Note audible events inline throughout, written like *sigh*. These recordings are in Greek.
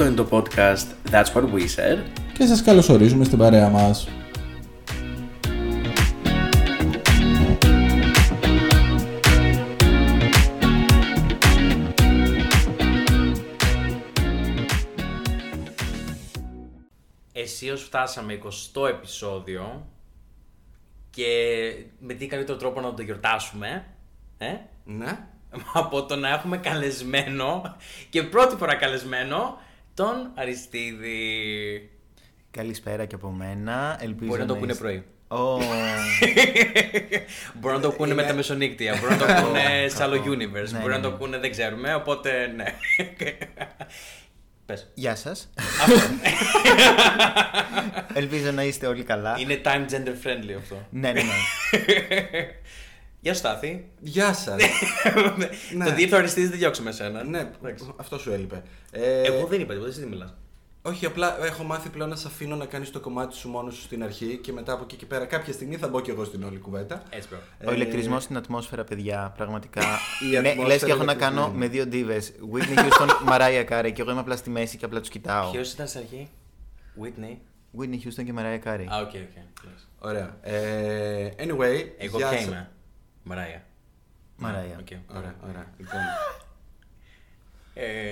Αυτό είναι το podcast That's What We Said. Και σας καλωσορίζουμε στην παρέα μας. Εσείως φτάσαμε 20 επεισόδιο και με τι καλύτερο τρόπο να το γιορτάσουμε, ε; Ναι. *laughs* από το να έχουμε καλεσμένο και πρώτη φορά καλεσμένο τον Αριστίδη. Καλησπέρα και από μένα. Ελπίζω Μπορεί να το πούνε είστε- πρωί. Ω, *laughs* Μπορεί να το πούνε με τα μεσονύκτια, μπορεί να το πούνε σε άλλο universe, Ναι, μπορεί να ναι, το ναι. πούνε δεν ξέρουμε, οπότε ναι. *laughs* Πες. Γεια σας. Ελπίζω να είστε όλοι καλά. Είναι time gender friendly αυτό. Ναι, ναι, ναι. *laughs* Γεια σου Στάθη. Γεια σας. *laughs* Ναι. Το δίχως Αριστείδης δεν διώξουμε εσένα. Ναι, Εντάξει. αυτό σου έλειπε. Ε, Εγώ δεν είπα τίποτα, εσύ τι μιλάς. Όχι, απλά έχω μάθει πλέον να σε αφήνω να κάνεις το κομμάτι σου μόνος σου στην αρχή και μετά από εκεί και πέρα κάποια στιγμή θα μπω και εγώ στην όλη κουβέντα. Έτσι bro. Ο ηλεκτρισμός στην ατμόσφαιρα, παιδιά, πραγματικά. *laughs* Η ναι, ατμόσφαιρα λες και έχω να ηλεκτρισμένη. κάνω με δύο ντίβες. Whitney Houston, *laughs* Mariah Carey. Και εγώ είμαι απλά στη μέση και απλά τους κοιτάω. Ποιος ήταν στην αρχή; Whitney; Whitney Houston και Mariah Carey. Α, οκ, οκ. Ωραία. Ε, anyway, Εγώ γεια ποια σα- είμαι; Mariah. Mariah. Οκ. Ωραία, ωραία. Λοιπόν, Ε,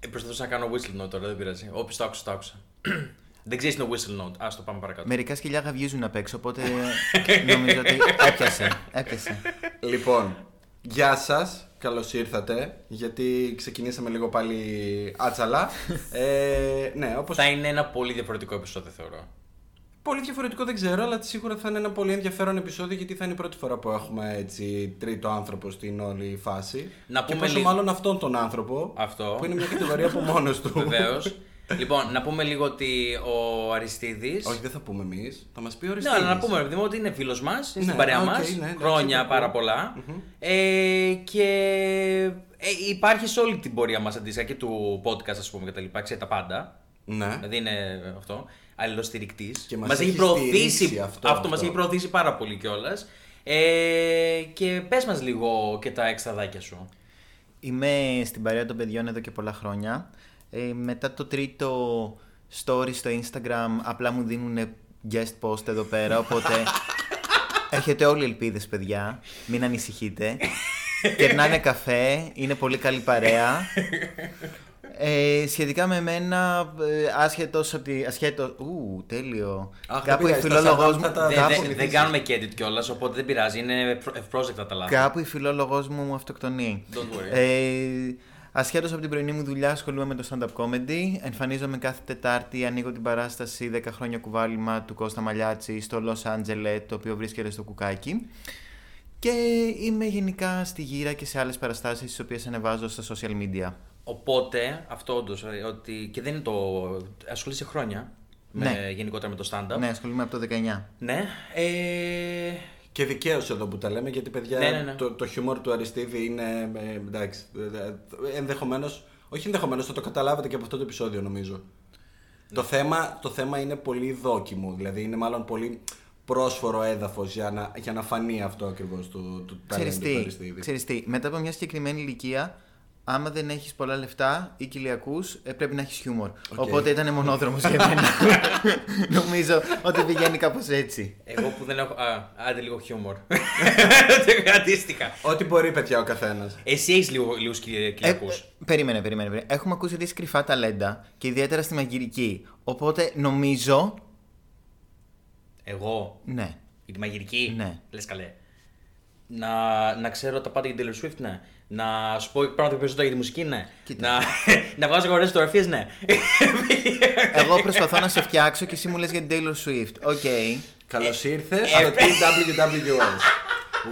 ε, προσπαθούσα να κάνω whistle note τώρα, δεν πειράζει. Όποιος το άκουσε, το άκουσε. *clears throat* δεν ξέρεις τι είναι whistle note. Ας το πάμε παρακάτω. Μερικά σκυλιά γαβγίζουν απ' έξω, οπότε *laughs* νομίζω ότι έπιασε. Έπιασε. λοιπόν, γεια σας. Καλώς ήρθατε. Γιατί ξεκινήσαμε λίγο πάλι άτσαλα. ε, ναι, όπως. Θα είναι ένα πολύ διαφορετικό επεισόδιο, θεωρώ. Πολύ διαφορετικό δεν ξέρω, αλλά σίγουρα θα είναι ένα πολύ ενδιαφέρον επεισόδιο γιατί θα είναι η πρώτη φορά που έχουμε έτσι τρίτο άνθρωπο στην όλη φάση. Να και πούμε πόσο λίγο- μάλλον αυτόν τον άνθρωπο. Αυτό. Που είναι μια κατηγορία από μόνος του. Βεβαίως. λοιπόν, να πούμε λίγο ότι ο Αριστείδης... Όχι, δεν θα πούμε εμείς. Θα μας πει ο Ναι, Αριστείδης. αλλά να πούμε, ρε παιδί μου, ότι είναι φίλος μας, είναι στην Ναι, παρέα οκ, μας. ναι, εντάξει, χρόνια ακούω. πάρα πολλά. Ε, και ε, υπάρχει σε όλη την πορεία μας αντίστοιχα και του podcast, ας πούμε, και τα λοιπά. Ξέρει τα πάντα. Ναι. Δηλαδή είναι αυτό. Αλληλοστηρικτής. Και μας έχει έχει προωθήσει στηρίξει αυτό, αυτό. αυτό. μα έχει προωθήσει πάρα πολύ κιόλας. Ε, και πες μας λίγο και τα εξτραδάκια σου. Είμαι στην παρέα των παιδιών εδώ και πολλά χρόνια. Ε, μετά το τρίτο story στο Instagram απλά μου δίνουν guest post εδώ πέρα, οπότε *laughs* έχετε όλοι ελπίδες παιδιά, μην ανησυχείτε. *laughs* Κερνάνε καφέ, είναι πολύ καλή παρέα. Ε, σχετικά με εμένα, ε, άσχετος ότι... Ασχέτως, ου, τέλειο. Αχ, κάπου δεν η πειράζει, φιλόλογος θα μου... τα- θα τα- Δεν, κάπου- δεν- συνηθίσεις. δεν κάνουμε και edit κιόλας, οπότε δεν πειράζει. Είναι ευπρόσδεκτα τα λάθη. Κάπου η φιλόλογος μου μου αυτοκτονεί. Don't worry. Ε, ασχέτως από την πρωινή μου δουλειά ασχολούμαι με το stand-up comedy. Εμφανίζομαι κάθε Τετάρτη, ανοίγω την παράσταση 10 χρόνια κουβάλιμα του Κώστα Μαλιάτση στο Los Angeles, το οποίο βρίσκεται στο Κουκάκι. Και είμαι γενικά στη γύρα και σε άλλες παραστάσεις τις οποίες ανεβάζω στα social media. Οπότε, αυτό όντως, ότι και δεν είναι το. ασχολείσαι χρόνια με, Ναι. γενικότερα με το stand-up. Ναι, ασχολούμαι από το 19. Ναι. Ε, Και δικαίως εδώ που τα λέμε, γιατί παιδιά Ναι, ναι, ναι. Το, το χιούμορ του Αριστίδη είναι. Ε, εντάξει. Ενδεχομένως. Όχι ενδεχομένως, θα το καταλάβετε και από αυτό το επεισόδιο νομίζω. Το, θέμα, το θέμα είναι πολύ δόκιμο. Δηλαδή είναι μάλλον πολύ πρόσφορο έδαφος για να, για να φανεί αυτό ακριβώς του, του Ξέρεις ταλέντου του τι, Αριστίδη. ξέρεις τι, μετά από μια συγκεκριμένη ηλικία, άμα δεν έχεις πολλά λεφτά ή κοιλιακούς, ε, πρέπει να έχεις χιούμορ. Οπότε ήταν μονόδρομος για μένα. *laughs* Νομίζω ότι πηγαίνει κάπως έτσι. εγώ που δεν έχω. Α, άντε λίγο χιούμορ. *laughs* Αντίστοιχα. Ό,τι μπορεί, παιδιά, ο καθένας. Εσύ έχεις λίγο λίγους Ε, κυλιακού. ε, περίμενε, περίμενε, περίμενε. Έχουμε ακούσει ότι είσαι κρυφά ταλέντα και ιδιαίτερα στη μαγειρική. Οπότε νομίζω. Εγώ; Ναι. Για τη μαγειρική; Ναι. Λες καλέ. Να, να ξέρω τα πάντα για την Taylor Swift, ναι. Να σου πω πράγματα περισσότερα για τη μουσική, ναι. Κοίτα. Να, *laughs* να βγάζω ωραίες φωτογραφίες, ναι. *laughs* Εγώ προσπαθώ να σε φτιάξω και εσύ μου λες για την Taylor Swift. Οκ. Καλώς ήρθες ε, στο TWWS.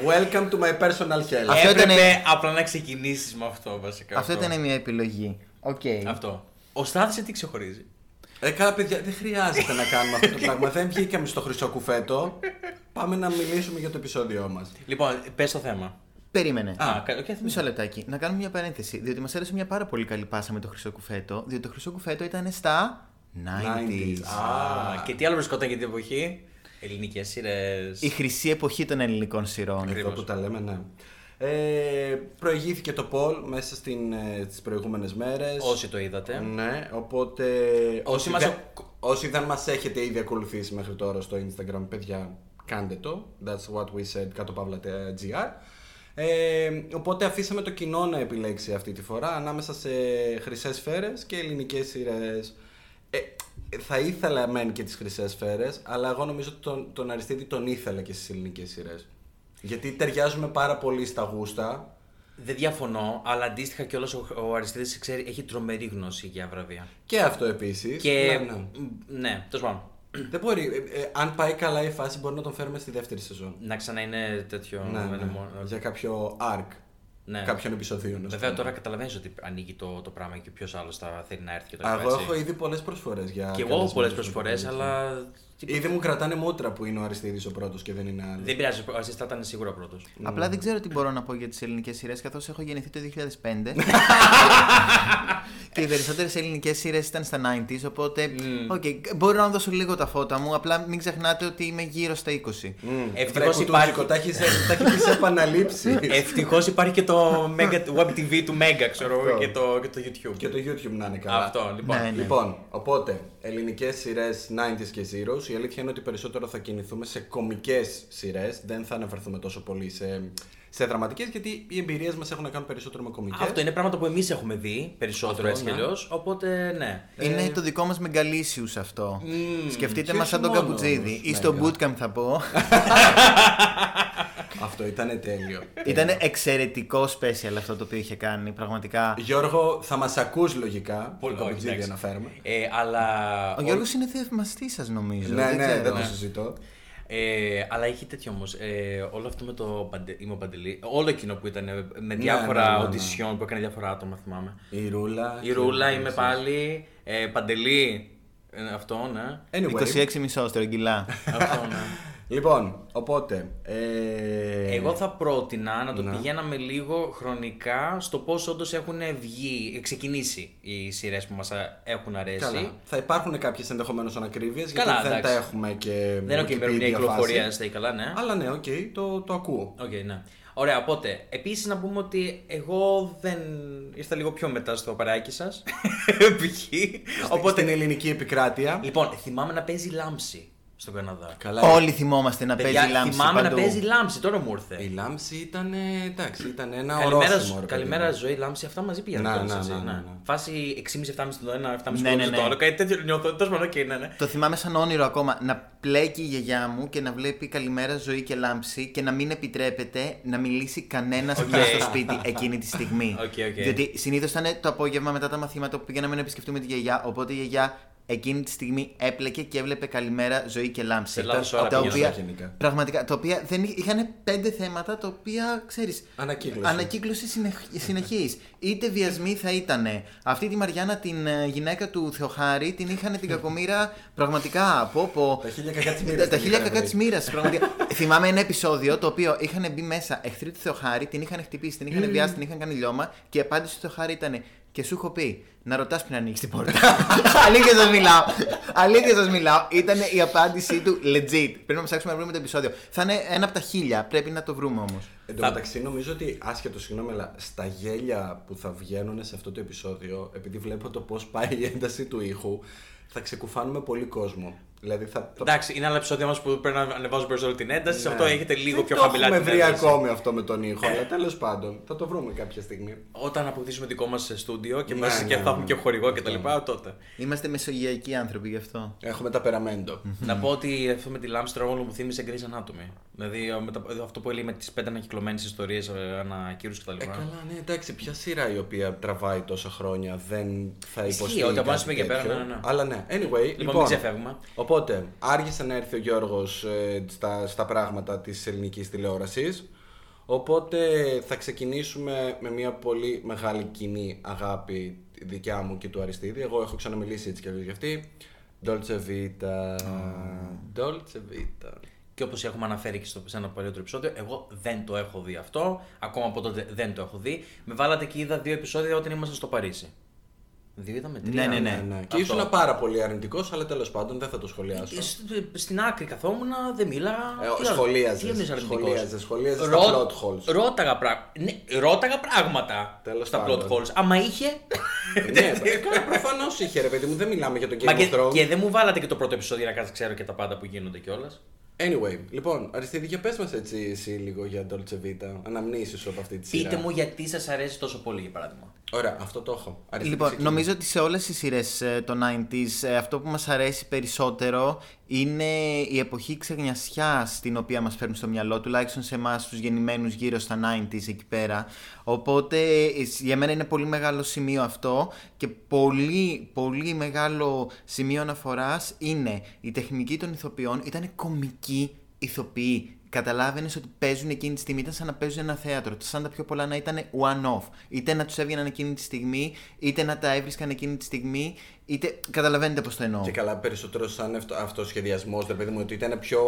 Welcome to my personal hell. Αυτό Έπρεπε ήτανε- απλά να ξεκινήσεις με αυτό βασικά. Αυτό ήταν μια επιλογή. Οκ. Αυτό. Ο Στάθης σε τι ξεχωρίζει; Ε, καλά, παιδιά, δεν χρειάζεται να κάνουμε αυτό το πράγμα. Δεν βγήκαμε στο χρυσό κουφέτο. Πάμε να μιλήσουμε για το επεισόδιό μας. Λοιπόν, πες το θέμα. Περίμενε. Α, κα- οκ, Μισό λεπτάκι. Να κάνουμε μια παρένθεση. Διότι μας έδωσε μια πάρα πολύ καλή πάσα με το χρυσό κουφέτο. Διότι το χρυσό κουφέτο ήταν στα 90s. 90s. Α, και τι άλλο βρισκόταν για την εποχή; Ελληνικές σειρές. Η χρυσή εποχή των ελληνικών σειρών. Εδώ που τα λέμε, ναι. Ε, προηγήθηκε το poll μέσα στην, ε, στις προηγούμενες μέρες. Όσοι το είδατε. Ναι, οπότε Όσοι όσοι, μας- δεν, όσοι δεν μας έχετε ήδη ακολουθήσει μέχρι τώρα στο Instagram, παιδιά, κάντε το. That's what we said, κάτω παύλα.gr. Ε, οπότε αφήσαμε το κοινό να επιλέξει αυτή τη φορά ανάμεσα σε χρυσές σφαίρες και ελληνικές σειρές. Ε, θα ήθελα μεν και τις χρυσές σφαίρες, αλλά εγώ νομίζω ότι τον, τον Αριστίδη τον ήθελα και στις ελληνικές σειρές. Γιατί ταιριάζουμε πάρα πολύ στα γούστα. Δεν διαφωνώ, αλλά αντίστοιχα κιόλας ο, ο Αριστίδης ξέρει, έχει τρομερή γνώση για βραβεία. Και αυτό επίσης. Και. Ναι, ναι. μ, ναι, τέλος πάντων. Δεν μπορεί. ε, ε, αν πάει καλά η φάση, μπορεί να τον φέρουμε στη δεύτερη σεζόν. Να ξανά είναι τέτοιο. Ναι, είναι ναι, μόνο- Για κάποιο arc Ναι. κάποιων επεισοδίων. ας Βέβαια πούμε. τώρα καταλαβαίνεις ότι ανοίγει το, το πράγμα και ποιος άλλος θα θέλει να έρθει και το Α, λοιπά, Εγώ έτσι. έχω ήδη πολλές προσφορές για. Και εγώ καλεσμένους πολλές που προσφορές, το κάνουν. αλλά. Ήδη μου κρατάνε μούτρα που είναι ο Αριστίδης ο πρώτος και δεν είναι άλλος. Δεν πειράζει, ο Αριστίδης θα ήταν σίγουρα πρώτος. Απλά δεν ξέρω τι μπορώ να πω για τις ελληνικές σειρές, καθώς έχω γεννηθεί το 2005. *laughs* και οι περισσότερες ελληνικές σειρές ήταν στα 90s, οπότε. οκ, μπορώ να δώσω λίγο τα φώτα μου. Απλά μην ξεχνάτε ότι είμαι γύρω στα 20. Ευτυχώς Βρε, υπάρχει- κουτσούζικο, Τα έχει τα έχεις πει σε επαναλήψεις. *laughs* Ευτυχώς υπάρχει και το Mega, Web TV του Mega, ξέρω εγώ, Αυτό. και το, και το YouTube. και το YouTube να είναι καλά. Αυτό, λοιπόν. Ναι, ναι. Λοιπόν, οπότε, ελληνικές σειρές 90s και Zeros. Η αλήθεια είναι ότι περισσότερο θα κινηθούμε σε κομικές σειρές. Δεν θα αναφερθούμε τόσο πολύ σε, σε δραματικές, γιατί οι εμπειρίες μας έχουν να κάνουν περισσότερο με κομικές. Αυτό είναι πράγματα που εμείς έχουμε δει περισσότερο Αυτό, έτσι κι ναι. αλλιώς. Οπότε ναι. Είναι το δικό μας μεγαλύσιου αυτό. Σκεφτείτε και μας όχι σαν τον μόνος Καπουτζίδη. όμως, Ή στο Μέγα. bootcamp θα πω. *laughs* Αυτό ήταν τέλειο. *laughs* Ήταν εξαιρετικό special αυτό το οποίο είχε κάνει. Πραγματικά. Γιώργο, θα μας ακούς λογικά. Πολύ- το όχι, Κομπιτζίδη εντάξει. αναφέρουμε. Ε, αλλά. Ο Γιώργος είναι θαυμαστής σας νομίζω. Ναι, ναι, ξέρω. δεν το συζητώ. Ε, αλλά είχε τέτοιο όμως. Ε, όλο αυτό με το Παντε, είμαι ο Παντελή. Όλο εκείνο που ήταν ε, με Ναι, διάφορα ναι, ναι, ναι. audition που έκανε διάφορα άτομα, θυμάμαι. Η Ρούλα. Η Ρούλα είμαι πάλι. Ε, Παντελή. Ε, αυτό, ναι. Anyway, 26 μισό στρογγυλά. αυτό, ναι. *laughs* λοιπόν, οπότε. Ε... Εγώ θα πρότεινα να το Ναι. πηγαίναμε λίγο χρονικά στο πώς όντως έχουν βγει, ξεκινήσει οι σειρές που μας έχουν αρέσει. Καλά. Θα υπάρχουν κάποιες ενδεχομένως ανακρίβειες γιατί Καλά, δεν εντάξει. τα έχουμε και. Δεν είναι και η ημερομηνία Wikipedia κυκλοφορία, φάση. στα ή καλά, ναι. Αλλά ναι, οκ, το, το ακούω. Οκ, ναι. Ωραία, οπότε, επίσης να πούμε ότι εγώ δεν ήρθα λίγο πιο μετά στο παράκι σας. *laughs* Π.χ. Οπότε στην ελληνική επικράτεια. Λοιπόν, θυμάμαι να παίζει λάμψη στον Καναδά. Καλά. Όλοι θυμόμαστε να Παιδιά, παίζει λάμψη θυμάμαι παντού. να παίζει λάμψη, τώρα μου ήρθε. Η λάμψη ήταν. Εντάξει, ήταν ένα Καλημέρα, ορόσημο. ρε παιδί καλημέρα μου. ζωή, λάμψη, αυτά μαζί πήγαιναν. Να, κιόλας, να, έτσι, να, ναι. να, ναι. Φάση 6,5-7,5 το ένα, 7,5 Ναι, ναι, το ναι. άλλο. Κάτι τέτοιο νιώθω. Τέλος πάντων, οκ, ναι, ναι. Το θυμάμαι σαν όνειρο ακόμα. Να πλέκει η γιαγιά μου και να βλέπει καλημέρα ζωή και λάμψη και να μην επιτρέπεται να μιλήσει κανένας Οκ. μέσα στο σπίτι εκείνη τη στιγμή. Οκ, οκ. Διότι συνήθως ήταν το απόγευμα μετά τα μαθήματα που πήγαμε να επισκεφτούμε τη γιαγιά. Οπότε η γιαγιά εκείνη τη στιγμή έπλεκε και έβλεπε καλημέρα ζωή και λάμψη. Σε λάθος Τα- ώρα τα πήγαινε οποία, γενικά. πραγματικά, τα οποία δεν εί- είχαν πέντε θέματα τα οποία ξέρεις. Ανακύκλωση. Ανακύκλωση συνεχής. Είτε βιασμοί θα ήταν. Αυτή τη Μαριάννα, την ε, γυναίκα του Θεοχάρη, την είχαν την κακομήρα πραγματικά. Πω, πω. Τα χίλια κακά της μοίρας Τα την χίλια είχαν κακά βρει. τη μοίρας. Πραγματικά. Θυμάμαι ένα επεισόδιο το οποίο είχαν μπει μέσα εχθροί του Θεοχάρη, την είχαν χτυπήσει, την είχαν βιάσει, την είχαν κάνει λιώμα και η απάντηση του Θεοχάρη ήταν και σου έχω πει να ρωτάς πριν ανοίξεις την πόρτα. *laughs* Αλήθεια σας μιλάω. Αλήθεια σας μιλάω. Ήταν η απάντησή του legit. Πρέπει να ψάξουμε να βρούμε το επεισόδιο. Θα είναι ένα από τα χίλια. Πρέπει να το βρούμε όμως. Εν τω μεταξύ, νομίζω ότι άσχετο, συγγνώμη, αλλά στα γέλια που θα βγαίνουν σε αυτό το επεισόδιο, επειδή βλέπω το πώς πάει η ένταση του ήχου, θα ξεκουφάνουμε πολύ κόσμο. Δηλαδή θα. θα- Εντάξει, είναι άλλα επεισόδια μα που πρέπει να ανεβάζουμε περισσότερο την ένταση. Σε Ναι. αυτό έχετε λίγο Δεν πιο το χαμηλά έχουμε την βρει ένταση. ακόμη αυτό με τον ήχο, αλλά τέλος πάντων θα το βρούμε κάποια στιγμή. Όταν αποκτήσουμε δικό μας στούντιο και Ναι, μέσα ναι, και ναι, θα έχουμε ναι. και χορηγό κτλ. τότε. Είμαστε μεσογειακοί άνθρωποι γι' αυτό. Έχουμε τα περαμέντο. Να πω ότι αυτό με τη λάμψη τώρα όλο μου θύμισε Grey's Anatomy. Δηλαδή ε, με τα- αυτό που έλεγε με τις πέντε ανακυκλωμένες ιστορίες ανά κύρου κτλ. Ε, καλά, ναι, εντάξει, ποια σειρά η οποία τραβάει τόσα χρόνια δεν θα Ισχύει, υποστεί. ότι από κάτι ένα σημείο και πέρα, τέτοιο. ναι, ναι, ναι. Αλλά ναι, anyway. Λοιπόν, μην ξεφεύγουμε. Οπότε, άργησε να έρθει ο Γιώργος στα, στα πράγματα της ελληνικής τηλεόρασης. Οπότε θα ξεκινήσουμε με μια πολύ μεγάλη κοινή αγάπη δικιά μου και του Αριστίδη. Εγώ έχω ξαναμιλήσει έτσι κι αλλιώς για αυτή. Dolce Vita. Dolce Vita. Και όπως έχουμε αναφέρει και στο, σε ένα παλιότερο επεισόδιο, εγώ δεν το έχω δει αυτό. Ακόμα από τότε δεν το έχω δει. Με βάλατε και είδα δύο επεισόδια όταν ήμασταν στο Παρίσι. Δύο είδαμε τρία. Ναι, ναι, ναι. Ναι, ναι. Και Αυτό. ήσουν πάρα πολύ αρνητικός, αλλά τέλος πάντων δεν θα το σχολιάσω. Ε, σ- Στην άκρη καθόμουν, δεν μίλαγα. Ε, Τι άλλο- σχολίαζες, τι εννοείς αρνητικός; σχολίαζες, σχολίαζες Ρω- τα plot holes. Ρώταγα, πρά... ναι, ρώταγα πράγματα Τέλος στα πάντων. plot holes. Άμα είχε. ναι, *laughs* προφανώς είχε ρε παιδί μου, δεν μιλάμε για το Μα Game και, of Thrones. και δεν μου βάλατε και το πρώτο επεισόδιο να κάτσα ξέρω και τα πάντα που γίνονται κιόλας. Anyway, λοιπόν, Αριστίδη, για πες μας έτσι εσύ λίγο για Dolce Vita, αναμνήσεις σου από αυτή τη σειρά. Πείτε μου γιατί σας αρέσει τόσο πολύ, για παράδειγμα. Ωραία, αυτό το έχω. Αριστίδη, Λοιπόν, ξεκινά. νομίζω ότι σε όλες τις σειρές ε, των 90s ε, αυτό που μας αρέσει περισσότερο είναι η εποχή ξεγνιασιάς την οποία μας φέρνουν στο μυαλό, τουλάχιστον σε εμάς τους γεννημένους γύρω στα 90s εκεί πέρα. Οπότε ε, για μένα είναι πολύ μεγάλο σημείο αυτό και πολύ πολύ μεγάλο σημείο αναφοράς είναι η τεχνική των ηθοποιών, ήταν κομική ηθοποιοί. Καταλάβαινες ότι παίζουν εκείνη τη στιγμή, ήταν σαν να παίζουν ένα θέατρο. Σαν τα πιο πολλά να ήταν one-off. Είτε να τους έβγαιναν εκείνη τη στιγμή, είτε να τα έβρισκαν εκείνη τη στιγμή, είτε. Καταλαβαίνετε πώς το εννοώ. Και καλά, περισσότερο σαν αυτο, αυτοσχεδιασμός, ρε παιδί μου, ότι ήταν πιο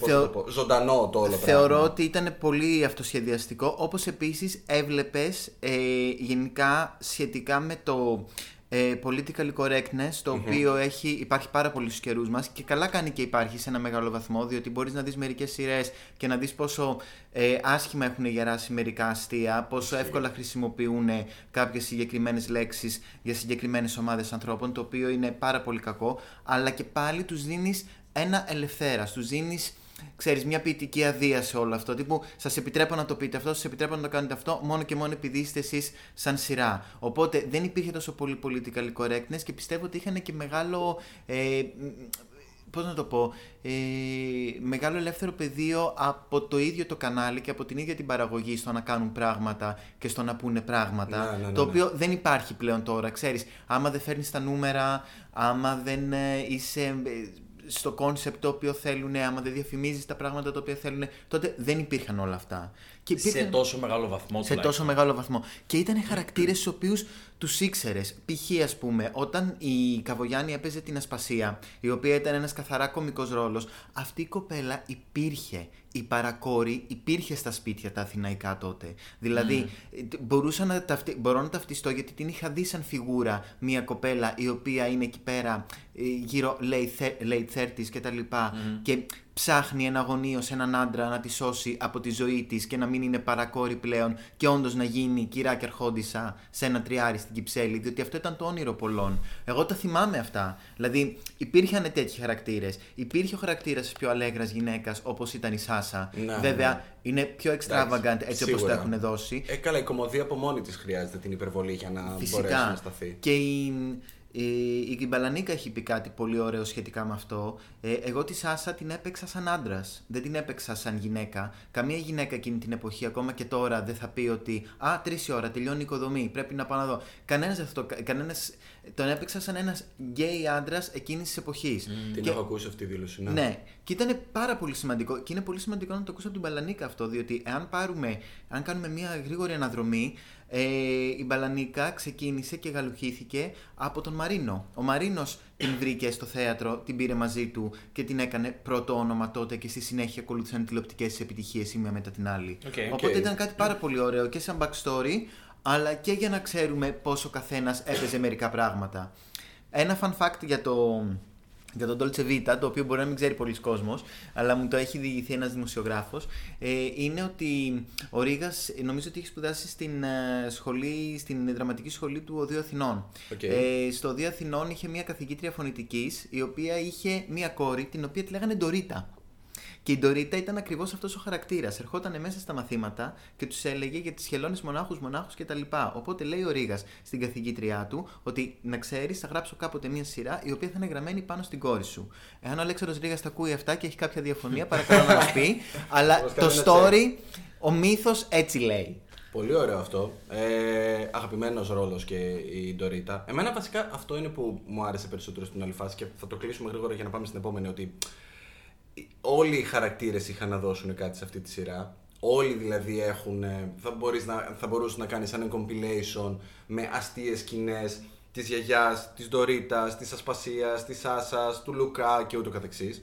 πώς Θεω- να το πω, ζωντανό το όλο Θεωρώ πράγμα. ότι ήταν πολύ αυτοσχεδιαστικό, όπως επίσης έβλεπες ε, γενικά σχετικά με το ε, political correctness, το οποίο έχει, υπάρχει πάρα πολύ στους καιρούς μας και καλά κάνει και υπάρχει σε ένα μεγάλο βαθμό, διότι μπορείς να δεις μερικές σειρές και να δεις πόσο ε, άσχημα έχουν γεράσει μερικά αστεία, πόσο εύκολα χρησιμοποιούν κάποιες συγκεκριμένες λέξεις για συγκεκριμένες ομάδες ανθρώπων, το οποίο είναι πάρα πολύ κακό, αλλά και πάλι τους δίνεις ένα ελευθέρας, τους δίνεις ξέρεις, μια ποιητική αδεία σε όλο αυτό. Τύπου, σας επιτρέπω να το πείτε αυτό, σας επιτρέπω να το κάνετε αυτό, μόνο και μόνο επειδή είστε εσείς σαν σειρά. Οπότε δεν υπήρχε τόσο πολύ political correctness και πιστεύω ότι είχαν και μεγάλο. Ε, πώς να το πω, ε, μεγάλο ελεύθερο πεδίο από το ίδιο το κανάλι και από την ίδια την παραγωγή στο να κάνουν πράγματα και στο να πούνε πράγματα. Ναι, ναι, ναι, το ναι. οποίο δεν υπάρχει πλέον τώρα, ξέρεις. Άμα δεν φέρνεις τα νούμερα, άμα δεν ε, είσαι ε, στο concept το οποίο θέλουν, άμα δεν διαφημίζεις τα πράγματα τα οποία θέλουν, τότε δεν υπήρχαν όλα αυτά. Και Σε υπήρχαν- τόσο μεγάλο βαθμό σε τουλάχιστον. τόσο μεγάλο βαθμό. Και ήταν χαρακτήρες τους οποίους τους ήξερες. Π.χ. ας πούμε, όταν η Καβογιάννη έπαιζε την Ασπασία, η οποία ήταν ένας καθαρά κωμικό ρόλος, αυτή η κοπέλα υπήρχε. Η παρακόρη υπήρχε στα σπίτια τα αθηναϊκά τότε. Δηλαδή, ε, μπορούσα να ταυτι... μπορώ να ταυτιστώ γιατί την είχα δει σαν φιγούρα μια κοπέλα η οποία είναι εκεί πέρα ε, γύρω late, thir- late 30s και τα λοιπά και ψάχνει εναγωνίως έναν άντρα να τη σώσει από τη ζωή της και να μην είναι παρακόρη πλέον και όντως να γίνει κυρά και αρχόντισσα σε ένα τριάρι στην Κυψέλη, διότι αυτό ήταν το όνειρο πολλών. Εγώ τα θυμάμαι αυτά. Δηλαδή, υπήρχαν τέτοιοι χαρακτήρες. Υπήρχε ο χαρακτήρας της πιο αλέγρας γυναίκας όπως ήταν η Σάσα. Ναι, Βέβαια, ναι. είναι πιο extravagant έτσι όπως το σίγουρα. έχουν δώσει. Ε, καλά, η κομμωδία από μόνη της χρειάζεται την υπερβολή για να μπορέσει Φυσικά. να σταθεί. Και η, η, η Μπαλανίκα έχει πει κάτι πολύ ωραίο σχετικά με αυτό. Ε, εγώ τη Σάσα την έπαιξα σαν άντρας. Δεν την έπαιξα σαν γυναίκα. Καμία γυναίκα εκείνη την εποχή, ακόμα και τώρα, δεν θα πει ότι Α, τρεις η ώρα, τελειώνει η οικοδομή. Πρέπει να πάω να δω. Κανένας αυτό. Κανένας, τον έπαιξα σαν ένας γκέι άντρας εκείνης της εποχής. Την έχω ακούσει αυτή τη δήλωση. Ναι. Ναι, και ήταν πάρα πολύ σημαντικό και είναι πολύ σημαντικό να το ακούσω από την Μπαλανίκα αυτό, διότι εάν πάρουμε, αν κάνουμε μια γρήγορη αναδρομή, ε, η Μπαλανίκα ξεκίνησε και γαλουχήθηκε από τον Μαρίνο. Ο Μαρίνος την βρήκε στο θέατρο, την πήρε μαζί του και την έκανε πρώτο όνομα τότε και στη συνέχεια ακολούθησαν τηλεοπτικές επιτυχίες η μία μετά την άλλη. Οκ. Οπότε Οκ. ήταν κάτι πάρα πολύ ωραίο και σαν backstory, αλλά και για να ξέρουμε πόσο ο καθένας έπαιζε μερικά πράγματα. Ένα fun fact για το, για τον Dolce Vita, το οποίο μπορεί να μην ξέρει πολλοί κόσμος, αλλά μου το έχει διηγηθεί ένας δημοσιογράφος, ε, είναι ότι ο Ρήγας ε, νομίζω ότι έχει σπουδάσει στην, ε, σχολή, στην δραματική σχολή του Ωδείου Αθηνών. Οκ. Ε, στο Ωδείο Αθηνών είχε μια καθηγήτρια φωνητικής, η οποία είχε μια κόρη, την οποία τη λέγανε Ντορίτα. Και η Ντορίτα ήταν ακριβώς αυτός ο χαρακτήρας. Ερχόταν μέσα στα μαθήματα και τους έλεγε για τις χελώνες μονάχους-μονάχους κτλ. Οπότε λέει ο Ρήγας στην καθηγήτριά του ότι να ξέρεις, θα γράψω κάποτε μια σειρά η οποία θα είναι γραμμένη πάνω στην κόρη σου. Εάν ο Αλέξανδρος Ρήγας τα ακούει αυτά και έχει κάποια διαφωνία, παρακαλώ να μας πει. *laughs* Αλλά Μας το κάνεις ένα story, ο μύθος έτσι λέει. Πολύ ωραίο αυτό. Ε, Αγαπημένος ρόλος και η Ντορίτα. Εμένα βασικά αυτό είναι που μου άρεσε περισσότερο στην άλλη φάση και θα το κλείσουμε γρήγορα για να πάμε στην επόμενη. Ότι όλοι οι χαρακτήρες είχαν να δώσουν κάτι σε αυτή τη σειρά. Όλοι δηλαδή έχουν. ε, Θα, μπορείς να, θα μπορούσες να κάνεις ένα compilation με αστείες σκηνές της γιαγιάς, της Ντορίτας, της Ασπασίας, της Άσας, του Λουκά και ούτω καθεξής.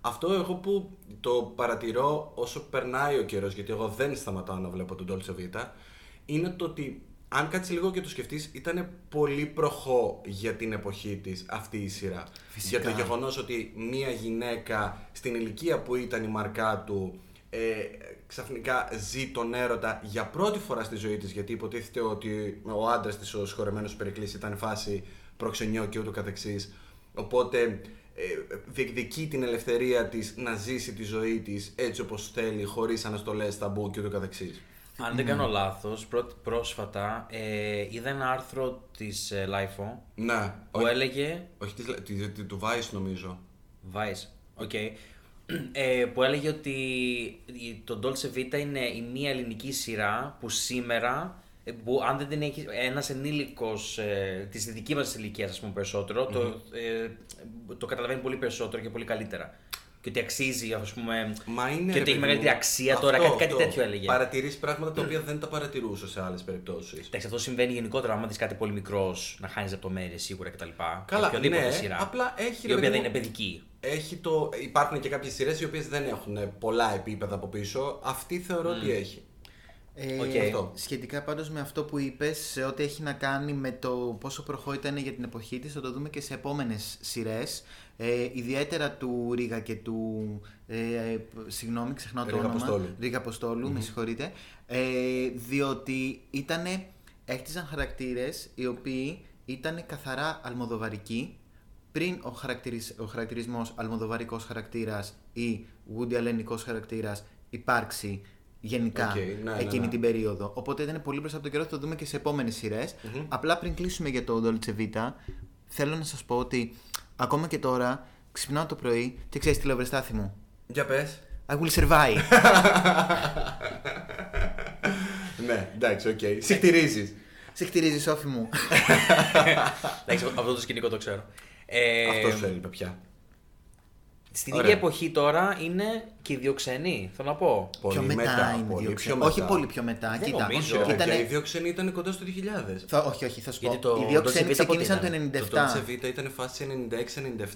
Αυτό εγώ που το παρατηρώ όσο περνάει ο καιρός, γιατί εγώ δεν σταματάω να βλέπω τον Dolce Vita, είναι το ότι αν κάτσεις λίγο και το σκεφτείς, ήταν πολύ προχώ για την εποχή της αυτή η σειρά. Φυσικά. Για το γεγονός ότι μία γυναίκα στην ηλικία που ήταν η μαρκά του ε, ξαφνικά ζει τον έρωτα για πρώτη φορά στη ζωή της γιατί υποτίθεται ότι ο άντρας της, ο συγχωρεμένος Περικλής ήταν φάση προξενιό και ούτω καθεξής οπότε ε, διεκδικεί την ελευθερία της να ζήσει τη ζωή της έτσι όπως θέλει χωρίς αναστολές, ταμπού και ούτω καθεξής Αν δεν κάνω λάθος, πρώτη- πρόσφατα ε, είδα ένα άρθρο της ε, LIFO ναι, που όχι, έλεγε όχι της, της- της- του Vice νομίζω Vice, οκ. Ε, που έλεγε ότι η- το Dolce Vita είναι η μία ελληνική σειρά που σήμερα, ε, που αν δεν την έχεις ένας ενήλικος ε, της δικής μας ηλικίας ας πούμε περισσότερο, το, ε, το καταλαβαίνει πολύ περισσότερο και πολύ καλύτερα. Και ότι αξίζει, ας πούμε, Μα είναι, και ρε ότι έχει παιδί μεγαλύτερη μου, αξία αυτό, τώρα, κάτι, κάτι αυτό. τέτοιο έλεγε. Παρατηρείς πράγματα τα οποία δεν τα παρατηρούσε σε άλλες περιπτώσεις Εντάξει, αυτό συμβαίνει γενικότερα. Άμα δεις κάτι πολύ μικρός, να χάνεις λεπτομέρειες σίγουρα κτλ. Καλά, οποιαδήποτε ναι, σειρά. απλά έχει, Η ρε οποία παιδί δεν μου, είναι παιδική. Έχει το... Υπάρχουν και κάποιες σειρές οι οποίες δεν έχουν πολλά επίπεδα από πίσω. Αυτή θεωρώ ότι έχει. Ε, Οκ. Αυτό. Σχετικά πάντως με αυτό που είπες, σε ό,τι έχει να κάνει με το πόσο προχώ ήταν για την εποχή της, θα το δούμε και σε επόμενες σειρές. Ε, ιδιαίτερα του Ρήγα και του... Ε, ε, συγγνώμη, ξεχνάω το Ρήγα όνομα. Αποστόλου. Ρήγα Αποστόλου, με συγχωρείτε. Ε, διότι ήτανε, έχτιζαν χαρακτήρες οι οποίοι ήταν καθαρά αλμοδοβαρικοί πριν ο, χαρακτηρις, ο χαρακτηρισμός αλμοδοβαρικός χαρακτήρας ή Woody Allen-ικός χαρακτήρας υπάρξει γενικά Οκ, ναι, ναι, εκείνη ναι. την περίοδο. Οπότε ήταν πολύ μπροστά από τον καιρό, θα το δούμε και σε επόμενες σειρές. Απλά πριν κλείσουμε για το Dolce Vita, θέλω να σας πω ότι ακόμα και τώρα ξυπνάω το πρωί και ξέρεις τι λέω βρε Στάθη μου; Για πες. I will survive. *laughs* ναι, εντάξει, οκ. Σιχτιρίζεις. Σιχτιρίζεις Σόφη μου. *laughs* Εντάξει, αυτό το σκηνικό το ξέρω. Ε, Αυτός σου έλειπε πια. Στην Ωραία. ίδια εποχή τώρα είναι και οι δύο ξένοι, θέλω να πω. Πολύ πιο μετά, μετά, είναι πολύ δύο πιο ξένοι. Όχι μετά. πολύ πιο μετά. Δεν Κοίτα, νομίζω. Όχι, ρε ήτανε- παιδιά, οι δύο ξένοι ήταν κοντά στο 2000. Θα, όχι, όχι, θα σου πω. Γιατί το Οι δύο Dolce ξένοι Vita πότε ξεκίνησαν το ήταν; 97. Το Dolce Vita ήταν φάση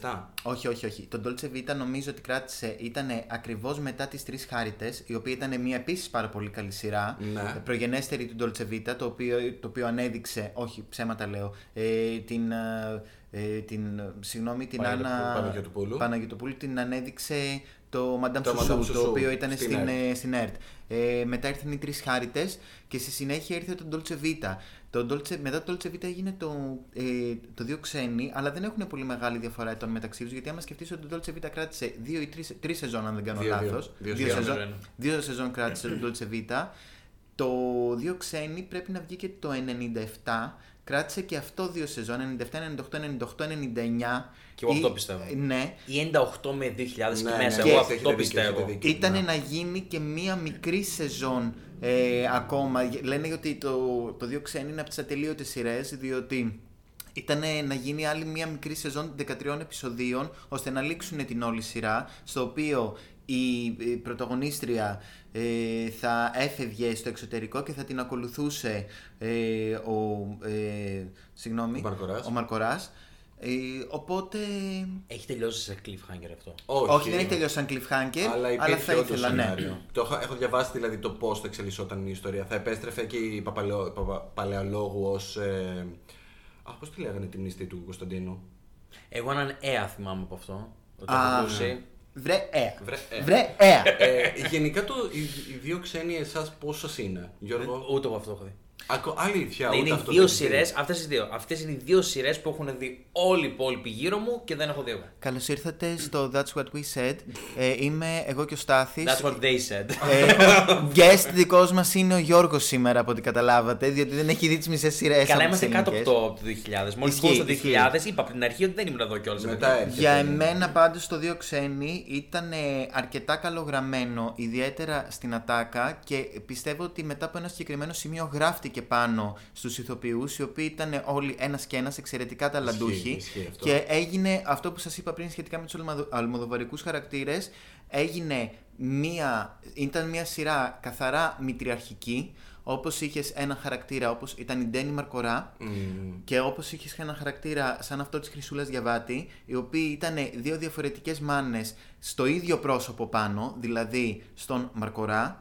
96-97. Όχι, όχι, όχι. Το Dolce Vita νομίζω ότι κράτησε, ήταν ακριβώς μετά τις Τρεις Χάριτες, η οποία ήταν μια επίσης πάρα πολύ καλή σειρά. Ναι. ε, Προγενέστερη του Dolce Vita, το οποίο, το οποίο ανέδειξε, όχι ψέματα λέω, ε, την. ε, ε, την, συγγνώμη, την Παναγιωτοπούλου- Άννα Παναγιωτοπούλου. Παναγιωτοπούλου την ανέδειξε το Madame Το Σουσού, Madame το Σουσού, οποίο ήταν στην στην, ΕΡΤ. ε, στην ΕΡΤ. Ε, μετά ήρθαν οι Τρεις Χάριτες και στη συνέχεια ήρθε το Dolce Vita. Το Dolce, μετά το Dolce Vita έγινε το, ε, το δύο ξένοι, αλλά δεν έχουν πολύ μεγάλη διαφορά ετών μεταξύ τους. Γιατί άμα σκεφτείς ότι το Dolce Vita κράτησε δύο ή τρεις, τρεις σεζόν, αν δεν κάνω Δύο, δύο. λάθος. Δύο Δύο σεζόν. σεζόν, Νομίζω είναι. δύο σεζόν κράτησε το Dolce Vita. Το δύο ξένοι πρέπει να βγει και το 97. Κράτησε και αυτό δύο σεζόν, 97, 98, 98, 99. Και εγώ αυτό Ή- πιστεύω. Ναι, Ή 98 με 2000 Ναι, και ναι, μέσα. και- Εγώ έχετε αυτό δίκιο, πιστεύω. έχετε δίκιο. ήταν Ναι. να γίνει και μία μικρή σεζόν ε, ακόμα. Λένε ότι το, το δύο ξένοι είναι από τις ατελείωτες σειρές, διότι ήταν να γίνει άλλη μία μικρή σεζόν 13 επεισοδίων, ώστε να λήξουν την όλη σειρά, στο οποίο η, η πρωταγωνίστρια ε, θα έφευγε στο εξωτερικό και θα την ακολουθούσε ε, ο, ε, συγγνώμη, Ο Μαρκοράς. ο Μαρκοράς. Ε, οπότε Έχει τελειώσει σε cliffhanger αυτό. Όχι, όχι, δεν έχει τελειώσει σαν cliffhanger, Αλλά, αλλά, υπήρχε θα όντως ήθελα, ναι. σενάριο. Το έχω, έχω διαβάσει δηλαδή το πώς θα εξελισσόταν η ιστορία. Θα επέστρεφε και η Παπαλαιό- Παπα- Παλαιολόγου ως. Ε... Αχ, πώς τη λέγανε τη μνηστή του Κωνσταντίνου; Εγώ έναν έα θυμάμαι από αυτό. Το Α, έχω ακούσει. Βρε, ε. Βρε, ε. Βρε, ε. ε, γενικά το, οι, οι δύο ξένοι εσάς πώ σα είναι, Γιώργο; Ούτε εγώ αυτό έχω δει. Ακο, αλήθεια, Ναι, ούτε είναι οι αυτό δύο δεν έχει δει. σειρές, αυτές οι δύο. Αυτές είναι οι δύο σειρές που έχουν δει όλοι οι υπόλοιποι γύρω μου και δεν έχω δει εγώ. Καλώς ήρθατε στο That's What We Said. Ε, είμαι εγώ και ο Στάθης. That's what they said. Ε, guest δικός μας είναι ο Γιώργος σήμερα, από ό,τι καταλάβατε, διότι δεν έχει δει τις μισές σειρές. Καλά, είμαστε κάτω από το, από το 2000. Μόλις Ισχύει, μπω στο 2000, ισχύει. είπα από την αρχή ότι δεν ήμουν εδώ κιόλας. Μετά έρχεται. Για εμένα πάντως το δύο ξένοι ήταν ε, αρκετά καλογραμμένο, ιδιαίτερα στην ατάκα και πιστεύω ότι μετά από ένα συγκεκριμένο σημείο γράφτηκε πάνω στους ηθοποιούς οι οποίοι ήταν όλοι ένας και ένας εξαιρετικά ταλαντούχοι ισχύει αυτό. και έγινε αυτό που σας είπα πριν σχετικά με τους αλμαδο- αλμοδοβαρικούς χαρακτήρες έγινε μία, ήταν μια σειρά καθαρά μητριαρχική όπως είχες ένα χαρακτήρα όπως ήταν η Ντένι Μαρκορά Μμμ. και όπως είχες ένα χαρακτήρα σαν αυτό της Χρυσούλας Διαβάτη, οι οποίοι ήταν δύο διαφορετικές μάνες στο ίδιο πρόσωπο πάνω, δηλαδή στον Μαρκορά,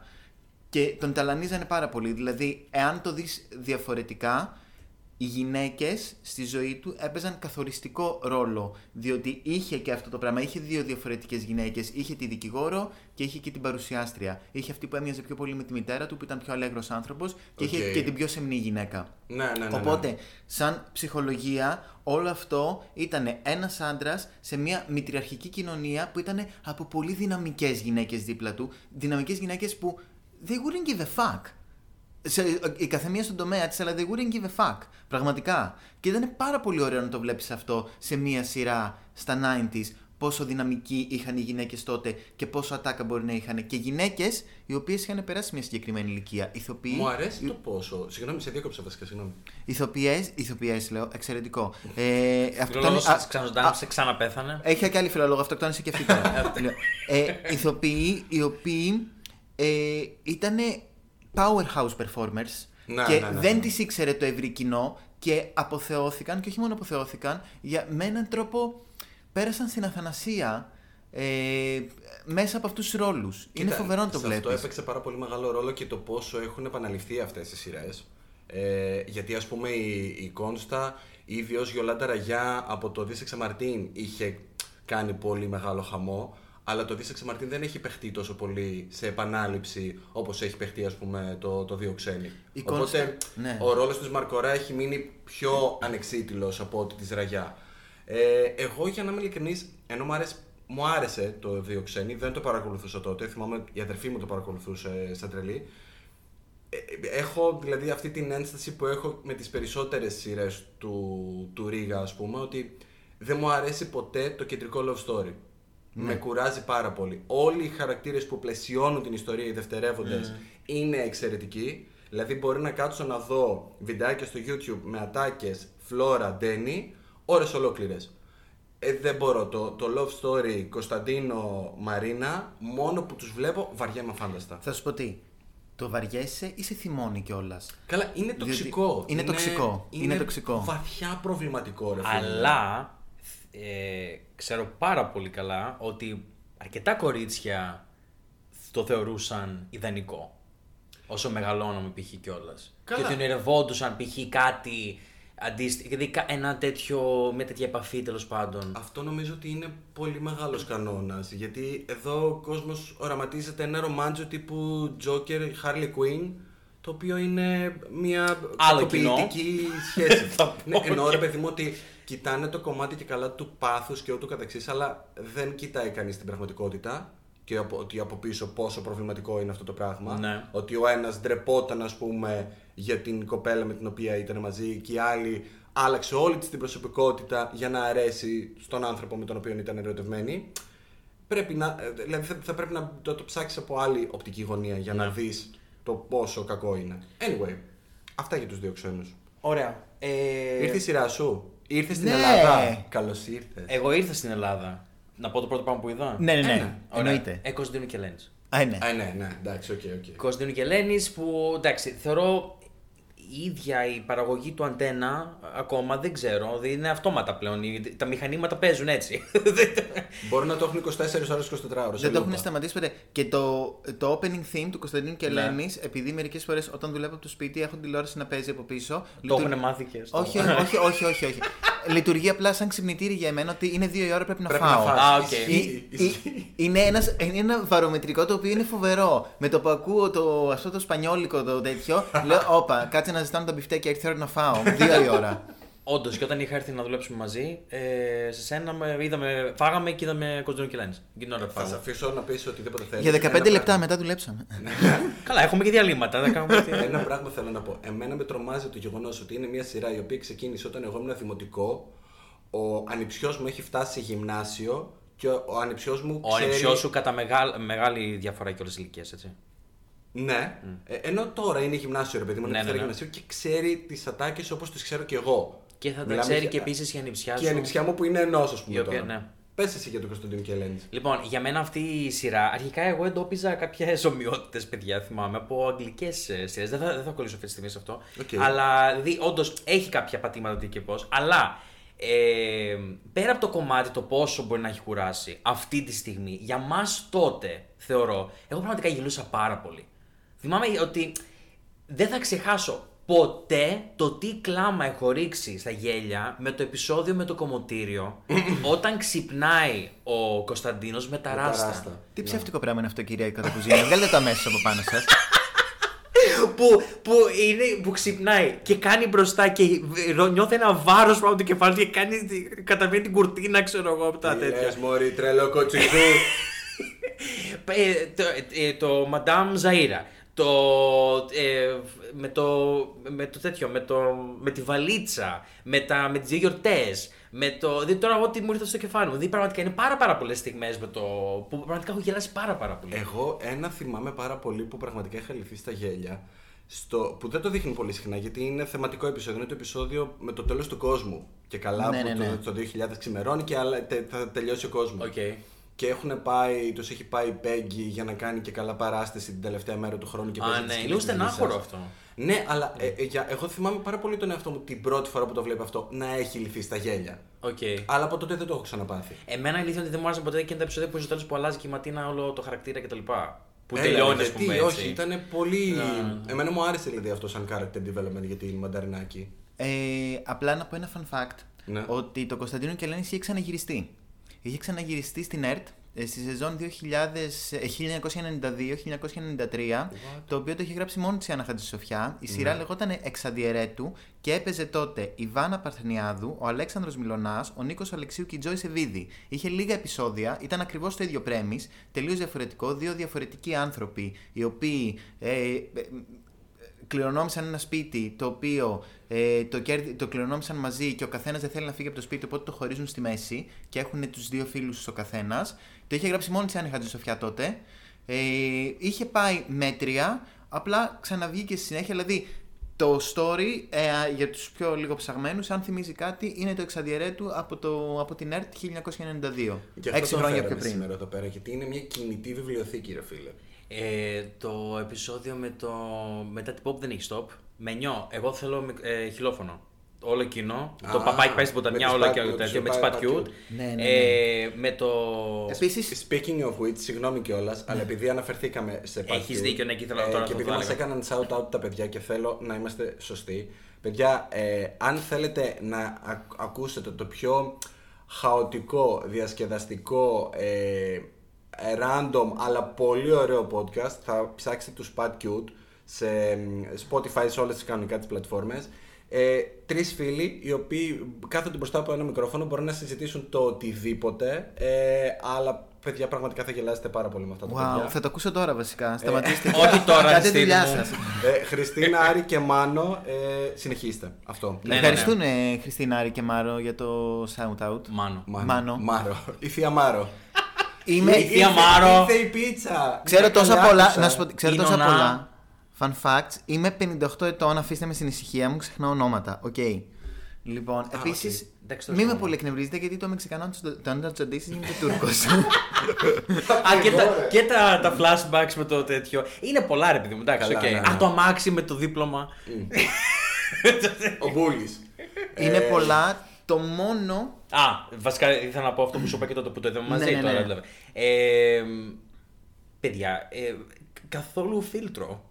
Και τον ταλανίζανε πάρα πολύ. Δηλαδή, εάν το δεις διαφορετικά, οι γυναίκες στη ζωή του έπαιζαν καθοριστικό ρόλο. Διότι είχε και αυτό το πράγμα. Είχε δύο διαφορετικές γυναίκες. Είχε τη δικηγόρο και είχε και την παρουσιάστρια. Είχε αυτή που έμοιαζε πιο πολύ με τη μητέρα του, που ήταν πιο αλέγρος άνθρωπος, και είχε Οκ. και την πιο σεμνή γυναίκα. Ναι, ναι, ναι. ναι. Οπότε, σαν ψυχολογία, όλο αυτό ήταν ένας άντρας σε μια μητριαρχική κοινωνία που ήταν από πολύ δυναμικές γυναίκες δίπλα του. Δυναμικές γυναίκες που they wouldn't give a fuck. Σε, η καθεμία στον τομέα της, αλλά they wouldn't give a fuck. Πραγματικά. Και ήταν πάρα πολύ ωραίο να το βλέπεις αυτό σε μια σειρά στα 90s. Πόσο δυναμικοί είχαν οι γυναίκες τότε και πόσο ατάκα μπορεί να είχαν. Και γυναίκες οι οποίες είχαν περάσει μια συγκεκριμένη ηλικία. Ηθοποιοί. Μου αρέσει το πόσο. Συγγνώμη, σε διέκοψα βασικά, συγγνώμη. Ηθοποιές, ηθοποιές λέω, εξαιρετικό. Ε, *laughs* Φιλόλογος α- ξαναζωντάνεψε, α- ξαναπέθανε. Έχει και άλλη φιλόλογο, αυτοκτόνησε και αυτή τώρα. Λέω, ε, ηθοποιοί οι οποίοι ε, ήταν powerhouse performers Ναι, και ναι, ναι, δεν ναι. τις ήξερε το ευρύ κοινό και αποθεώθηκαν και όχι μόνο αποθεώθηκαν, για, με έναν τρόπο πέρασαν στην αθανασία ε, μέσα από αυτούς τους ρόλους. Είναι Κοίτα, φοβερό να το σε βλέπεις. Αυτό έπαιξε πάρα πολύ μεγάλο ρόλο και το πόσο έχουν επαναληφθεί αυτές οι σειρές. Ε, γιατί ας πούμε η, η Κόνστα, η ίδιο Γιολάντα Ραγιά από το Δίσεξε Μαρτίν είχε κάνει πολύ μεγάλο χαμό. Αλλά το Δίσεξε Μαρτίν δεν έχει παιχτεί τόσο πολύ σε επανάληψη όπως έχει παιχτεί ας πούμε το, το Δύο Ξένοι. Η Οπότε Κόνστα, ναι. ο ρόλος της Μαρκορά έχει μείνει πιο ανεξίτηλος από ότι της Ραγιά. Ε, εγώ για να είμαι ειλικρινής, ενώ μου άρεσε, μου άρεσε το Δύο Ξένοι, δεν το παρακολουθούσα τότε. Θυμάμαι η αδερφή μου το παρακολουθούσε σαν τρελή. Ε, ε, έχω δηλαδή αυτή την ένσταση που έχω με τις περισσότερες σειρές του, του Ρίγα ας πούμε ότι δεν μου αρέσει ποτέ το κεντρικό love story. Με κουράζει πάρα πολύ. Όλοι οι χαρακτήρες που πλαισιώνουν την ιστορία, οι δευτερεύοντες, είναι εξαιρετικοί. Δηλαδή μπορεί να κάτσω να δω βιντεάκια στο YouTube με ατάκες Φλόρα, Ντένι, ώρες ολόκληρες. Ε, δεν μπορώ. Το, το love story Κωνσταντίνο Μαρίνα, μόνο που τους βλέπω βαριέμαι φάνταστα. Θα σου πω τι. Το βαριέσαι ή σε θυμώνει κιόλας; Καλά, είναι Διότι τοξικό. είναι τοξικό. Είναι τοξικό. βαθιά προβληματικό, ρε φίλε. Αλλά ε, ξέρω πάρα πολύ καλά ότι αρκετά κορίτσια το θεωρούσαν ιδανικό. Όσο μεγαλώναμε π.χ. κιόλας. Και Καλά. ότι ονειρευόντουσαν π.χ. κάτι αντίστοιχο. Δηλαδή κα- ένα τέτοιο, μια τέτοια επαφή τέλος πάντων. Αυτό νομίζω ότι είναι πολύ μεγάλος κανόνας, γιατί εδώ ο κόσμος οραματίζεται ένα ρομάντζο τύπου Joker, Harley Quinn, το οποίο είναι μια Άλλο κοινό. κακοποιητική σχέση. *laughs* Θα πω, ναι, εννοώ ρε ok. παιδί μου ότι κοιτάνε το κομμάτι και καλά του πάθους και ούτω καθεξής, αλλά δεν κοιτάει κανείς την πραγματικότητα και από, ότι από πίσω πόσο προβληματικό είναι αυτό το πράγμα. Ναι. Ότι ο ένας ντρεπόταν ας πούμε για την κοπέλα με την οποία ήταν μαζί και η άλλη άλλαξε όλη της την προσωπικότητα για να αρέσει στον άνθρωπο με τον οποίο ήταν ερωτευμένη. Πρέπει να, ε, δηλαδή θα, θα πρέπει να το, το ψάξεις από άλλη οπτική γωνία για να Ναι. δεις το πόσο κακό είναι. Anyway, αυτά για τους δύο ξένους. Ωραία. Ε, Ήρθε η σειρά σου. Ήρθες στην ναι. Ελλάδα. Καλώς ήρθες. Εγώ ήρθα στην Ελλάδα. Να πω το πρώτο πράγμα που είδα. Ναι, ναι, ναι. Ένα. Εννοείται. Ε, Κωνσταντίνου και Ελένης. Α, ναι. Α, ναι, ναι, εντάξει, οκ, οκ. Κωνσταντίνου και Ελένης που εντάξει, θεωρώ η ίδια η παραγωγή του Αντένα ακόμα δεν ξέρω. Δεν είναι αυτόματα πλέον. Οι- Τα μηχανήματα παίζουν έτσι. *laughs* Μπορεί να το έχουν 24 ώρες 24 ώρες. Δεν το έχουν σταματήσει ποτέ. Και το, το opening theme του Κωνσταντίνου και Ναι. Ελένη, επειδή μερικές φορές όταν δουλεύω από το σπίτι έχουν τηλεόραση να παίζει από πίσω. το λειτουργεί- έχουν μάθει και στο. Όχι, όχι, όχι, όχι, όχι. *laughs* Λειτουργεί απλά σαν ξυπνητήρι για εμένα ότι είναι δύο η ώρα πρέπει να Πρέπει να φάω. φας. Α, οκ. Ισχύει, Ή- ισχύει. ή- είναι, ένας, είναι ένα βαρομετρικό το οποίο είναι φοβερό. Με το που ακούω το, αυτό το σπανιόλικο το τέτοιο, *laughs* λέω: Όπα, κάτσε να ζητάμε τα μπιφτέκια, ήρθε η ώρα να φάω. Δύο η ώρα. *laughs* Όντως, και όταν είχα έρθει να δουλέψουμε μαζί, ε, σε σένα με, είδαμε, φάγαμε και είδαμε Κωνσταντίνου και Ελένης. Εκείνη την ώρα που Θα σε φάγαμε. αφήσω να πεις οτιδήποτε θέλεις. Για 15 Ένα λεπτά πράγμα- μετά δουλέψαμε. *laughs* Καλά, έχουμε και διαλύματα. Δεν κάνουμε *laughs* τι- Ένα πράγμα θέλω να πω. Εμένα με τρομάζει το γεγονός ότι είναι μια σειρά η οποία ξεκίνησε όταν εγώ ήμουν δημοτικό. Ο ανιψιός μου έχει φτάσει σε γυμνάσιο και ο ανιψιός μου. Ο ξέρει... ανιψιός σου κατά μεγάλη, μεγάλη διαφορά και όλες τις ηλικίες, έτσι. Ναι. Ε, ενώ τώρα είναι γυμνάσιο, ρε παιδί μου, είναι Ναι, ναι, δεύτερο ναι. γυμνασίου και ξέρει τις ατάκες όπως τις ξέρω και εγώ. Και θα τα Μιλάμε ξέρει για- και επίσης η ανιψιά Και σου. η ανιψιά μου που είναι ενός, ας πούμε. Η οποία- τώρα. ναι. Πες εσύ για τον Κωνσταντίνο και Ελένη. Λοιπόν, για μένα αυτή η σειρά, αρχικά εγώ εντόπιζα κάποιες ομοιότητες, παιδιά, θυμάμαι, από αγγλικές σειρές. Δεν θα, δεν θα κολλήσω αυτή τη στιγμή σε αυτό. Οκ. Αλλά δηλαδή, όντως έχει κάποια πατήματα τι και πώς. Αλλά ε, πέρα από το κομμάτι το πόσο μπορεί να έχει κουράσει αυτή τη στιγμή, για μας τότε θεωρώ, εγώ πραγματικά γελούσα πάρα πολύ. Θυμάμαι ότι δεν θα ξεχάσω ποτέ το τι κλάμα έχω ρίξει στα γέλια με το επεισόδιο με το κομμωτήριο *laughs* όταν ξυπνάει ο Κωνσταντίνος με τα Με τα ράστα. ράστα. Τι Ναι. ψεύτικο πράγμα είναι αυτό, κυρία Κατακουζίνα. *laughs* Βγάλετε τα μέσα από πάνω σας. *laughs* που, που, είναι, που ξυπνάει και κάνει μπροστά και ρω- νιώθει ένα βάρος πάνω από το κεφάλι του και κάνει, καταβαίνει την κουρτίνα, ξέρω εγώ από τα Τι τέτοια. λες, μωρή, τρελό κοτσιζού. Ε, το, ε, το Madame Zaira. Το, ε, με, το, με το τέτοιο, με, το, με τη βαλίτσα, με, τα, με τις δύο γιορτές, με το, δηλαδή τώρα ό,τι μου ήρθε στο κεφάλι μου. Δηλαδή πραγματικά είναι πάρα πάρα πολλές στιγμές με το, που πραγματικά έχω γελάσει πάρα πάρα πολύ. Εγώ ένα θυμάμαι πάρα πολύ που πραγματικά είχα λυθεί στα γέλια. Στο, που δεν το δείχνει πολύ συχνά γιατί είναι θεματικό επεισόδιο. Είναι το επεισόδιο με το τέλος του κόσμου. Και καλά Ναι, που ναι, ναι. Το, το 2000 ξημερώνει και άλλα- τε- θα τελειώσει ο κόσμος. Οκ. Και έχουν πάει, τους έχει πάει η Πέγγι για να κάνει και καλά παράσταση την τελευταία μέρα του χρόνου και Α, παίζει ναι, τις είναι λίγο σκηνές της στενάχωρο Λύσας. αυτό. Ναι, αλλά ε, ε, για- εγώ θυμάμαι πάρα πολύ τον εαυτό μου την πρώτη φορά που το βλέπει αυτό να έχει λυθεί στα γέλια. Οκ. Αλλά από τότε δεν το έχω ξαναπάθει. Εμένα η αλήθεια είναι ότι δεν μου άρεσαν ποτέ και είναι τα επεισόδια που στο τέλος που αλλάζει και η Ματίνα όλο το χαρακτήρα κτλ. Που Έλα, τελειώνεις, ας γιατί, πούμε έτσι. Όχι, ήταν πολύ. Ναι. Εμένα μου άρεσε δηλαδή αυτό σαν character development για την Μανταρινάκη. Ε, απλά να πω ένα fun fact. Ναι. Ότι το Κωνσταντίνο και Ελένη είχε ξαναγυριστεί. Είχε ξαναγυριστεί στην ΕΡΤ ε, στη σεζόν 1992-1993, το οποίο το είχε γράψει μόνο της Άννα Χατζησοφιά. Η σειρά λεγόταν Εξαντιερέτου και έπαιζε τότε η Βάνα Παρθενιάδου, ο Αλέξανδρος Μιλωνάς, ο Νίκος Αλεξίου και η Τζόι Σεβίδη. Είχε λίγα επεισόδια, ήταν ακριβώς το ίδιο πρέμις, τελείως διαφορετικό, δύο διαφορετικοί άνθρωποι, οι οποίοι ε, ε, κληρονόμησαν ένα σπίτι το οποίο ε, το, κέρδι, το κληρονόμησαν μαζί και ο καθένας δεν θέλει να φύγει από το σπίτι, οπότε το χωρίζουν στη μέση και έχουν τους δύο φίλους ο καθένας. Το είχε γράψει μόνη της Άννη Χατζησοφιά τότε. Ε, είχε πάει μέτρια, απλά ξαναβγήκε στη συνέχεια. Δηλαδή το story ε, για τους πιο λίγο ψαγμένους, αν θυμίζει κάτι, είναι το εξαδιαιρέτου από, το, από την ΕΡΤ 1992. Και αυτό Έξι το χρόνια φέραμε πιο πριν. σήμερα εδώ πέρα, γιατί είναι μια κινητή βιβλιοθήκη, ρε φίλε. Ε, το επεισόδιο με το. μετά την pop δεν έχει stop. Μενιό. Εγώ θέλω μικ- ε, χιλόφωνο. Όλο εκείνο. Α, το παπάκι πάει στην με ποταμιά, τις όλο Pat και Cute, τέτοιο. Με τις τι Pat Pat Cute. Cute. Ναι, ναι, ναι. Ε, με το. Επίση, Speaking of which, συγγνώμη κιόλας, αλλά επειδή αναφερθήκαμε σε Ναι. Έχεις Pat Cute, δίκιο, ναι, και ήθελα τώρα και να το επειδή μας έλεγα. έκαναν shout out τα παιδιά και θέλω να είμαστε σωστοί. Παιδιά, ε, αν θέλετε να ακ- ακούσετε το πιο χαοτικό, διασκεδαστικό, ε, ε, random αλλά πολύ ωραίο podcast, θα ψάξετε τους Pat Cute σε μ, Spotify, σε όλες τις κανονικά τις πλατφόρμες. Ε, Τρεις φίλοι οι οποίοι κάθονται μπροστά από ένα μικρόφωνο μπορούν να συζητήσουν το οτιδήποτε. Ε, αλλά παιδιά, πραγματικά θα γελάσετε πάρα πολύ με αυτά τα wow, παιδιά. θα το ακούσω τώρα βασικά. Σταματήστε. *laughs* όχι τώρα, Κάντε Χριστίνη δουλειά μου. σας. Ε, Χριστίνα, Άρη και Μάνο, ε, συνεχίστε. Αυτό. Ναι, ναι, ναι. Ευχαριστούν ε, Χριστίνα Άρη και Μάρο για το shout out. Μάνο. Μάνο. Μάρο. Η θεία Μάρο. Είμαι, Η θεία Μάρο. Ήρθε η πίτσα. ξέρω Ήρθε τόσα καλά, πολλά, άκουσα. να σου πω, ξέρω Η τόσα νονά. πολλά. Fun facts. Είμαι 58 ετών, αφήστε με στην ησυχία μου, ξεχνάω ονόματα. Οκ. Λοιπόν, επίσης, οκ. Εντάξει, μην τόσο με μόνο. πολύ εκνευρίζετε γιατί το Μεξικανό του Τόντα Τζοντίση είναι Τούρκος. *laughs* Α, και, Εγώ, τα, ρε. και τα, τα flashbacks με το τέτοιο. Είναι πολλά ρε παιδί μου, εντάξει, Καλά, οκ. ναι, ναι. Α, το αμάξι με το δίπλωμα. Ο Μπούλης. είναι Ε, πολλά. Το μόνο. Α, βασικά ήθελα να πω αυτό που σου είπα και τότε που το είδαμε μαζί Ναι, ναι, τώρα. ναι. Δηλαδή. Ε, παιδιά, ε, καθόλου φίλτρο.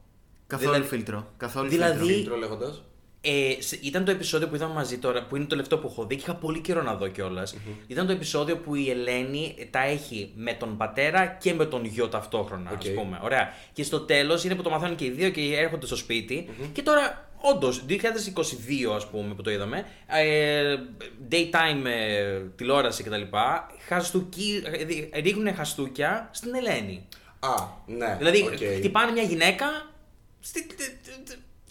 Καθόλου Δηλαδή- φίλτρο. Καθόλου δηλαδή- φίλτρο. Φίλτρο λέγοντας. Ε, σε- ήταν το επεισόδιο που είδαμε μαζί τώρα, που είναι το τελευταίο που έχω δει και είχα πολύ καιρό να δω κιόλας. Ήταν το επεισόδιο που η Ελένη τα έχει με τον πατέρα και με τον γιο ταυτόχρονα, Οκ. ας πούμε. Ωραία. Και στο τέλος είναι που το μαθαίνουν και οι δύο και έρχονται στο σπίτι Και τώρα, όντως, 2022 ας πούμε που το είδαμε, ε, daytime ε, τηλεόραση κτλ. Χαστούκι, ε, ρίχνουν χαστούκια στην Ελένη. Α, ναι. Δηλαδή, οκ. χτυπάνε μια γυναίκα. Στη...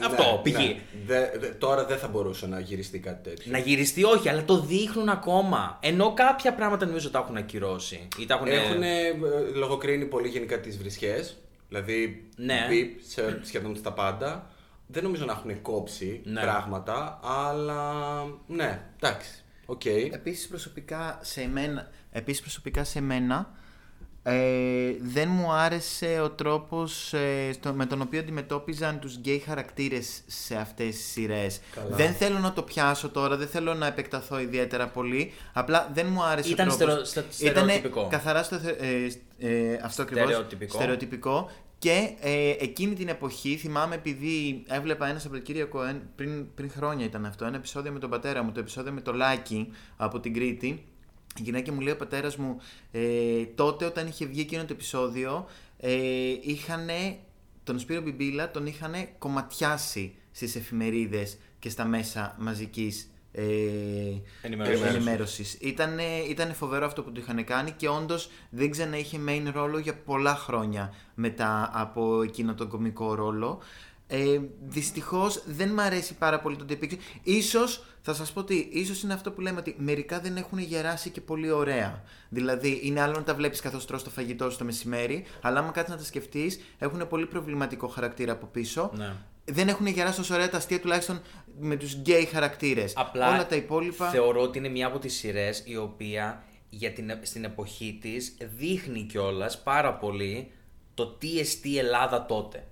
Αυτό, Ναι, π.χ. ναι. Δε- δε- τώρα δεν θα μπορούσε να γυριστεί κάτι τέτοιο. Να γυριστεί, όχι, αλλά το δείχνουν ακόμα. Ενώ κάποια πράγματα νομίζω τα έχουν ακυρώσει. Ή τα έχουν. Έχουν λογοκρίνει πολύ γενικά τις βρισχές. Δηλαδή, Ναι. μπιπ σε σχεδόν στα πάντα. Δεν νομίζω να έχουν κόψει Ναι. πράγματα, αλλά ναι, εντάξει. Οκ. Επίσης προσωπικά σε μένα, επίσης προσωπικά σε μένα Ε, δεν μου άρεσε ο τρόπος ε, στο- με τον οποίο αντιμετώπιζαν τους γκέι χαρακτήρες σε αυτές τις σειρές. Καλά. Δεν θέλω να το πιάσω τώρα, δεν θέλω να επεκταθώ ιδιαίτερα πολύ. Απλά δεν μου άρεσε Ήταν ο τρόπος. στερεο- στε- Ήτανε στερεοτυπικό. καθαρά στο, θε- ε, ε, αυτό ακριβώς, Στερεοτυπικό. στερεοτυπικό. Και ε, εκείνη την εποχή θυμάμαι επειδή έβλεπα ένα από τον κύριο Κοέν πριν, πριν χρόνια ήταν αυτό, ένα επεισόδιο με τον πατέρα μου, το επεισόδιο με το Λάκη από την Κρήτη. Η γυναίκα μου λέει ο πατέρας μου ε, τότε όταν είχε βγει εκείνο το επεισόδιο ε, είχανε, τον Σπύρο Μπιμπίλα τον είχαν κομματιάσει στις εφημερίδες και στα μέσα μαζικής ε, Ενημέρωσης. ενημέρωσης. Ήτανε, ήτανε φοβερό αυτό που του είχαν κάνει και όντως δεν ξανά είχε main ρόλο για πολλά χρόνια μετά από εκείνο τον κομικό ρόλο. Ε, Δυστυχώς δεν μ' αρέσει πάρα πολύ το ότι υπήρξε. Ίσως, θα σας πω ότι ίσως είναι αυτό που λέμε ότι μερικά δεν έχουν γεράσει και πολύ ωραία. Δηλαδή, είναι άλλο να τα βλέπεις καθώς τρως το φαγητό σου το μεσημέρι, αλλά άμα κάτσεις να τα σκεφτείς, έχουν πολύ προβληματικό χαρακτήρα από πίσω. Ναι. Δεν έχουν γεράσει όσο ωραία τα αστεία τουλάχιστον με τους γκέι χαρακτήρες. Απλά Όλα τα υπόλοιπα. θεωρώ ότι είναι μια από τις σειρές η οποία για την, στην εποχή της δείχνει κιόλας πάρα πολύ το τι εστί Ελλάδα τότε.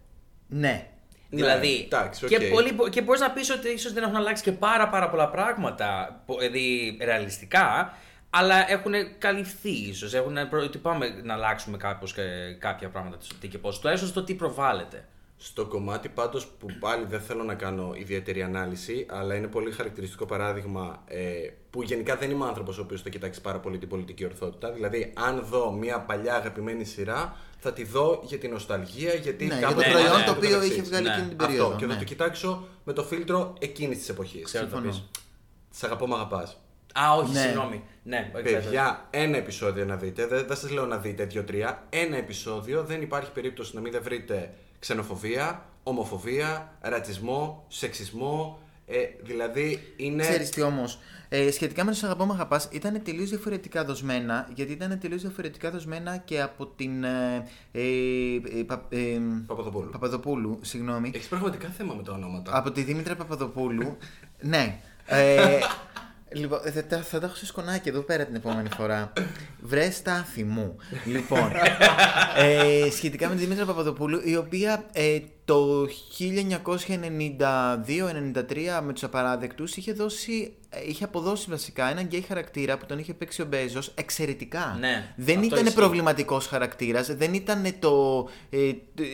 Ναι. Ναι, δηλαδή, εντάξει, και, οκ. πολύ, και μπορείς να πεις ότι ίσως δεν έχουν αλλάξει και πάρα πάρα πολλά πράγματα, πο- δηλαδή ρεαλιστικά, αλλά έχουν καλυφθεί ίσως, έχουν, προ- ότι πάμε να αλλάξουμε κάπως και κάποια πράγματα, το τι και πώς, τουλάχιστον στο τι προβάλλεται. Στο κομμάτι πάντως που πάλι δεν θέλω να κάνω ιδιαίτερη ανάλυση, αλλά είναι πολύ χαρακτηριστικό παράδειγμα ε, που γενικά δεν είμαι άνθρωπος ο οποίος θα κοιτάξει πάρα πολύ την πολιτική ορθότητα. Δηλαδή, αν δω μια παλιά αγαπημένη σειρά, θα τη δω για την νοσταλγία, γιατί Ναι, για κάποτε το ναι, προϊόν ναι, το ναι, οποίο μεταξύ είχε της. βγάλει Ναι. εκείνη την περίοδο. Αυτό, και θα ναι. το κοιτάξω με το φίλτρο εκείνης της εποχής. Ξέρω τι θα Συμφωνώ. πεις. Σ' αγαπώ, μ' αγαπάς. Α, όχι, Ναι. συγγνώμη. Ναι, exactly. Παιδιά, ένα επεισόδιο να δείτε. Δεν, δεν σας λέω να δείτε δύο-τρία. Ένα επεισόδιο. Δεν υπάρχει περίπτωση να μην δεν βρείτε ξενοφοβία, ομοφοβία, ρατσισμό, σεξισμό. Ε, δηλαδή είναι. Ξέρεις τι όμως, ε, σχετικά με το «Σ' αγαπώ μ' αγαπάς ήταν τελείως διαφορετικά δοσμένα γιατί ήταν τελείως διαφορετικά δοσμένα και από την ε, ε, ε, Πα- ε, Παπαδοπούλου. Παπαδοπούλου, συγγνώμη. Έχεις πραγματικά θέμα με τα ονόματα. Από τη Δήμητρα Παπαδοπούλου. *laughs* ναι. Ε, λοιπόν, θα, τα- θα τα έχω σε σκονάκι εδώ πέρα την επόμενη φορά. Βρε στάθη μου. λοιπόν, *laughs* ε, σχετικά με τη Δήμητρα Παπαδοπούλου, η οποία ε, το 1992-93 με τους απαράδεκτους είχε, δώσει, ε, είχε αποδώσει βασικά έναν γκέι χαρακτήρα που τον είχε παίξει ο Μπέζος εξαιρετικά. Ναι, δεν αυτό ήταν ισχύει. προβληματικός χαρακτήρας, δεν ήταν, το, ε,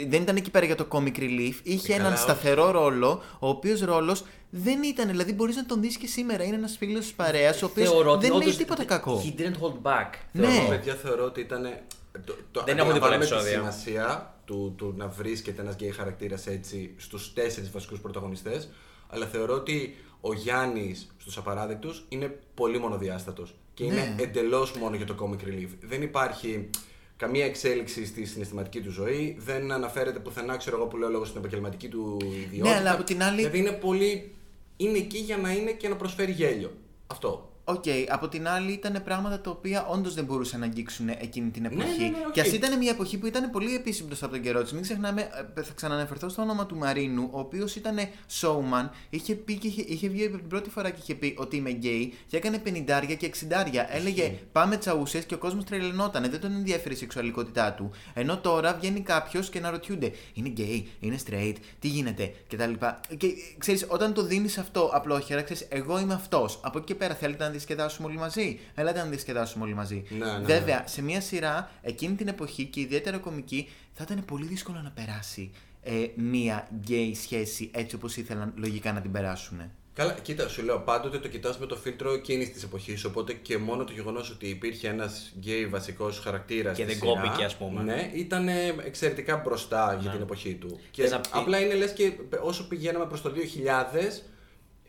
δεν ήταν εκεί πέρα για το comic relief, είχε Ε, καλά, έναν όχι. σταθερό ρόλο, ο οποίος ρόλος δεν ήταν. Δηλαδή, μπορείς να τον δεις και σήμερα. Είναι ένας φίλος της παρέας, ο οποίος Θεωρώ ότι δεν λέει όντως τίποτα th- κακό. He didn't hold back. Ναι. θεωρώ. Παιδιά, θεωρώ ότι ήταν. Το, το, Δεν έχω δει πολλά αντιλαμβάνομαι τη επεισόδια. σημασία του, του να βρίσκεται ένας γκέι χαρακτήρας έτσι στους τέσσερις βασικούς πρωταγωνιστές. Αλλά θεωρώ ότι ο Γιάννης στους απαράδεκτους είναι πολύ μονοδιάστατος. Και είναι Ναι. εντελώς μόνο για το comic relief. Δεν υπάρχει καμία εξέλιξη στη συναισθηματική του ζωή. Δεν αναφέρεται πουθενά, ξέρω εγώ που λέω λόγω στην επαγγελματική του ιδιότητα. Ναι, αλλά από την άλλη- Δηλαδή είναι πολύ. Είναι εκεί για να είναι και να προσφέρει γέλιο. Αυτό. Οκ, από την άλλη ήταν πράγματα τα οποία όντως δεν μπορούσαν να αγγίξουν εκείνη την εποχή. ναι, ναι, οκ. Και ας ήταν μια εποχή που ήταν πολύ επίσημη μπροστά από τον καιρό της. Μην ξεχνάμε, ε, θα ξαναναφερθώ στο όνομα του Μαρίνου, ο οποίος ήταν showman, είχε, πει και είχε, είχε βγει από την πρώτη φορά και είχε πει ότι είμαι γκέι και έκανε 50 και 60. Έλεγε πάμε τσαούσες και ο κόσμος τρελαινόταν. Δεν τον ενδιαφέρει η σεξουαλικότητά του. Ενώ τώρα βγαίνει κάποιος και να ρωτιούνται είναι γκέι, είναι straight, τι γίνεται κτλ. Και ξέρεις, όταν το δίνεις αυτό απλόχερα, ξέρεις, εγώ είμαι αυτός. Από εκεί και πέρα θέλετε να διασκεδάσουμε όλοι μαζί. Ελάτε να διασκεδάσουμε όλοι μαζί. Ναι, ναι, ναι. Βέβαια, σε μια σειρά εκείνη την εποχή και ιδιαίτερα κομική θα ήταν πολύ δύσκολο να περάσει ε, μία γκέι σχέση έτσι όπως ήθελαν λογικά να την περάσουν. Καλά, κοίτα, σου λέω πάντοτε το κοιτάς με το φίλτρο εκείνης της εποχής. Οπότε και μόνο το γεγονός ότι υπήρχε ένας γκέι βασικός χαρακτήρας. Και δεν κόπηκε, ας πούμε. Ναι, ήταν εξαιρετικά μπροστά για την εποχή του. Και Θες να πει- απλά είναι λες και όσο πηγαίναμε προς το 2000,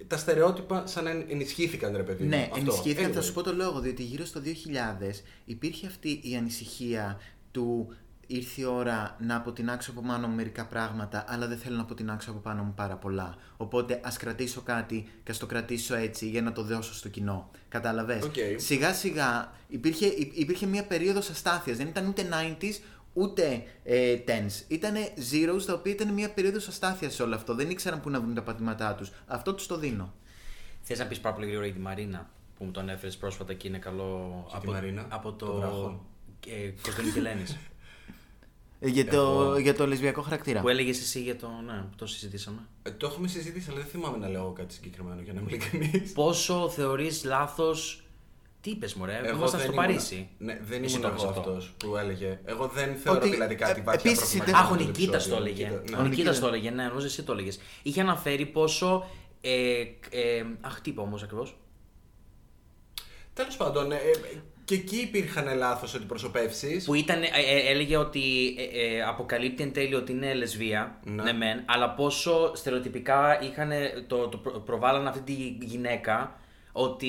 τα στερεότυπα σαν να ενισχύθηκαν, ρε παιδί μου. Ναι, Αυτό. ενισχύθηκαν. Θα Anyway. σου πω το λόγο, διότι γύρω στο 2000 υπήρχε αυτή η ανησυχία του ήρθε η ώρα να αποτινάξω από πάνω μου μερικά πράγματα, αλλά δεν θέλω να αποτινάξω από πάνω μου πάρα πολλά. Οπότε ας κρατήσω κάτι και ας το κρατήσω έτσι για να το δώσω στο κοινό. Κατάλαβες; Οκ. Σιγά σιγά υπήρχε, υ- υπήρχε μια περίοδος αστάθειας. Δεν ήταν ούτε 90s ούτε ε, 10s. Ήταν zeros, τα οποία ήταν μια περίοδος αστάθειας σε όλο αυτό. Δεν ήξεραν πού να βρουν τα πατήματά τους. Αυτό τους το δίνω. Θες να πεις πάρα πολύ γρήγορα για τη Μαρίνα που μου τον έφερες πρόσφατα και είναι καλό. Για τη Μαρίνα, από το. τον βράχο. ε, Κωνσταντίνου και Ελένης. Ε, Για το, για το λεσβιακό χαρακτήρα. που έλεγες εσύ για το. Ναι, το συζητήσαμε. Ε, το έχουμε συζητήσει, αλλά δεν θυμάμαι να λέω κάτι συγκεκριμένο για να είμαι ειλικρινής. Πόσο θεωρείς λάθος. Τι είπες, Μωρέ, ήμασταν στο ήμουνα- Παρίσι. Ναι, δεν Εσύ ήμουν το εγώ είπες αυτό. αυτός που έλεγε. Εγώ δεν θεωρώ Ότι, δηλαδή κάτι ε, βαθιά επίσης προβληματικό ήταν- Αχ, ο στο Νικήτας επεισόδιο. το έλεγε. Νικήτα, Ο ναι. Νικήτας Νικήτας. το έλεγε, ναι, νομίζω εσύ το έλεγες. Είχε αναφέρει πόσο. Ε, ε, αχ, τι είπα όμως ακριβώς; Τέλος πάντων, ε, ε, και εκεί υπήρχαν λάθος αντιπροσωπεύσεις. Που ήταν, ε, ε, έλεγε ότι ε, ε, αποκαλύπτει εν τέλει ότι είναι λεσβία, Ναι. ναι, μεν, αλλά πόσο στερεοτυπικά είχαν, το, το προ- προβάλλαν αυτή τη γυναίκα ότι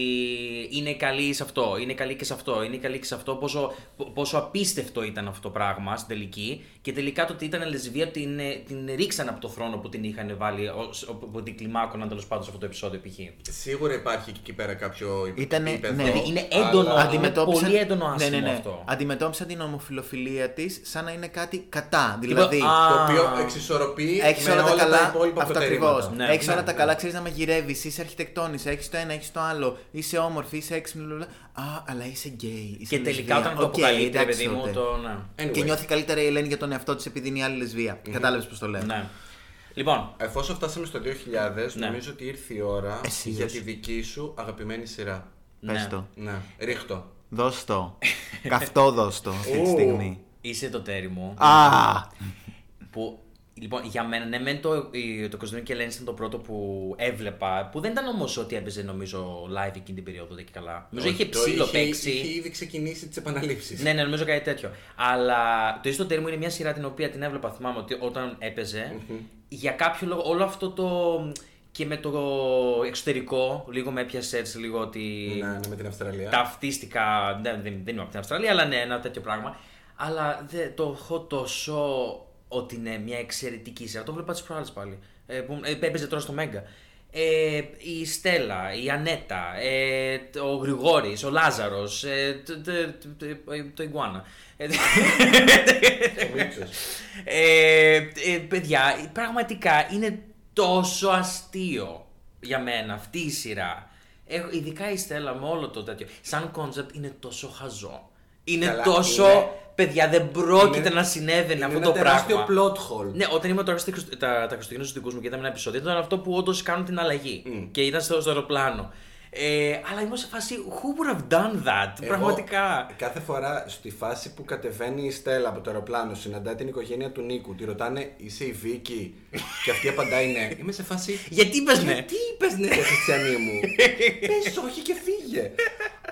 είναι καλή σε αυτό, είναι καλή και σε αυτό, είναι καλή και σε αυτό, πόσο, πο- πόσο απίστευτο ήταν αυτό το πράγμα στην τελική και τελικά το ότι ήταν λεσβία την, ε, την ρίξαν από το θρόνο που την είχαν βάλει, ως- που την κλιμάκωναν τέλος πάντων σε αυτό το επεισόδιο π.χ. Σίγουρα υπάρχει και εκεί πέρα κάποιο Ήτανε- επίπεδο. ναι. Δηλαδή είναι έντονο, αλλά- είναι πολύ έντονο άσχημο ναι, ναι, ναι. αυτό. Αντιμετώπισαν την ομοφιλοφιλία της σαν να είναι κάτι κατά. Λοιπόν, Δηλαδή, α, Το οποίο εξισορροπεί έχει με όλα τα καλά. τα υπόλοιπα αυτό προτερήματα. ακριβώς. Ναι, έχει ναι, όλα τα ναι. καλά, ξέρεις να μαγειρεύει, είσαι αρχιτεκτόνης, έχεις το ένα, έχεις το άλλο, είσαι όμορφη, είσαι έξυπνη. λουλα. Α, αλλά είσαι γκέι. Είσαι Και τελικά λεσβία. όταν το Οκ, αποκαλύπτει, ρε εντάξει, παιδί μου, τότε. το. Ναι. Anyway. Και νιώθει καλύτερα η Ελένη για τον εαυτό της επειδή είναι η άλλη λεσβία. Κατάλαβες πώς το λέω. ναι. Λοιπόν, Εφόσον φτάσαμε στο 2000, Ναι. νομίζω ότι ήρθε η ώρα Εσύ για δώσ' τη δική σου αγαπημένη σειρά. Πες Ναι. το. Ναι, ρίχ' το. Δώσ' το. Καυτό δώσ' το αυτή τη Ου. στιγμή. είσαι το ταίρι μου. Α! Που, λοιπόν, για μένα, ναι, μεν το, η- το Κωνσταντίνο και Ελένη ήταν το πρώτο που έβλεπα. Που δεν ήταν όμως ότι έπαιζε, νομίζω, live εκείνη την περίοδο, δεν και καλά. Νομίζω είχε Το ψήλο είχε- παίξει. Είχε ήδη ξεκινήσει τις επαναλήψεις. Ναι, ναι, νομίζω κάτι τέτοιο. Αλλά το Είσαι το τέρι μου είναι μια σειρά την οποία την έβλεπα, θυμάμαι ότι όταν έπαιζε, για κάποιο λόγο όλο αυτό το. και με το εξωτερικό, λίγο με έπιασε έτσι λίγο ότι. Ναι, ναι, με την Αυστραλία. ταυτίστηκα. Δεν, δεν, δεν είμαι από την Αυστραλία, αλλά ναι, ένα τέτοιο πράγμα. Αλλά δε, το έχω τόσο ότι είναι μια εξαιρετική σειρά. Το βλέπα τις προάλλες πάλι. Ε, που ε, έπαιζε τώρα στο Μέγκα. Ε, η Στέλλα, η Ανέτα, ε, ο Γρηγόρης, ο Λάζαρος, ε, το, το, το, το, το Ιγκουάνα. Ε, Ο Μίτσος. ε, ε, παιδιά, πραγματικά είναι τόσο αστείο για μένα αυτή η σειρά. Έχω, ειδικά η Στέλλα με όλο το τέτοιο. Σαν κόνσεπτ είναι τόσο χαζό. Είναι Καλά, τόσο. είναι- Παιδιά, δεν πρόκειται είναι- να συνέβαινε Είναι αυτό ένα το τεράστιο πράγμα. plot hole. Ναι, όταν ήμουν τώρα στα, Χριστ- τα, τα Χριστουγέννα στους δικούς μου και είδαμε ένα επεισόδιο, ήταν αυτό που όντως κάνουν την αλλαγή. Και ήταν στο, στο αεροπλάνο. Ε, αλλά ήμουν σε φάση. Who would have done that, Εγώ, πραγματικά. Κάθε φορά στη φάση που κατεβαίνει η Στέλλα από το αεροπλάνο, συναντά την οικογένεια του Νίκου, τη ρωτάνε Είσαι η Βίκη; και αυτή απαντάει ναι. *laughs* Είμαι σε φάση. Γιατί είπες ναι; Γιατί είπε ναι, ρε Χριστιανή μου; *laughs* Πες όχι και φύγε.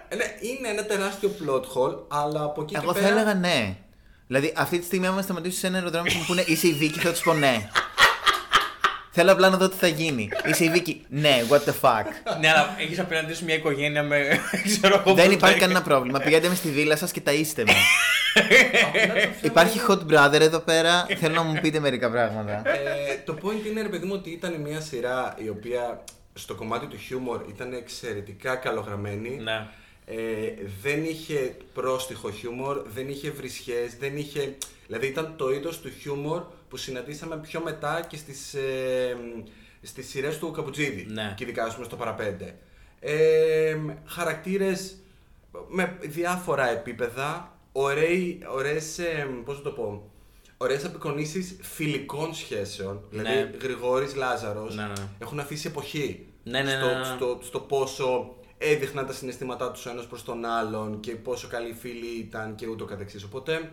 Ε, ναι, είναι ένα τεράστιο plot hole, αλλά από εκεί Εγώ και θα πέρα. έλεγα ναι. Δηλαδή, αυτή τη στιγμή, άμα με σταματήσεις σε ένα αεροδρόμιο και μου πούνε Είσαι η Βίκη, θα τους πω ναι. Θέλω απλά να δω τι θα γίνει. Είσαι η Βίκη. Ναι, what the fuck. ναι, αλλά έχεις απέναντί σου μια οικογένεια με. *laughs* ξέρω εγώ. Δεν που υπάρχει το- κανένα πρόβλημα. Πηγαίνετε με στη βίλα σας και ταΐστε με. *laughs* Υπάρχει hot brother εδώ πέρα. Θέλω να μου πείτε μερικά πράγματα. Ε, το point είναι, ρε παιδί μου, ότι ήταν μια σειρά η οποία στο κομμάτι του χιούμορ ήταν εξαιρετικά καλογραμμένη. Ναι. Ε, δεν είχε πρόστιχο χιούμορ, δεν είχε βρισχές, δεν είχε... Δηλαδή ήταν το είδος του χιούμορ που συναντήσαμε πιο μετά και στις, ε, στις σειρές του Καπουτζίδη. Ναι. Και ειδικά ας πούμε στο παραπέντε. Ε, χαρακτήρες με διάφορα επίπεδα, ωραίοι, ωραίες, ε, πώς να το πω, ωραίες απεικονίσεις φιλικών σχέσεων. Δηλαδή Ναι. Γρηγόρης Λάζαρος Ναι, ναι. έχουν αφήσει εποχή Ναι, ναι, στο, ναι, ναι. στο, στο πόσο έδειχναν τα συναισθήματά τους ο ένας προς τον άλλον και πόσο καλοί φίλοι ήταν και ούτω καθεξής. Οπότε,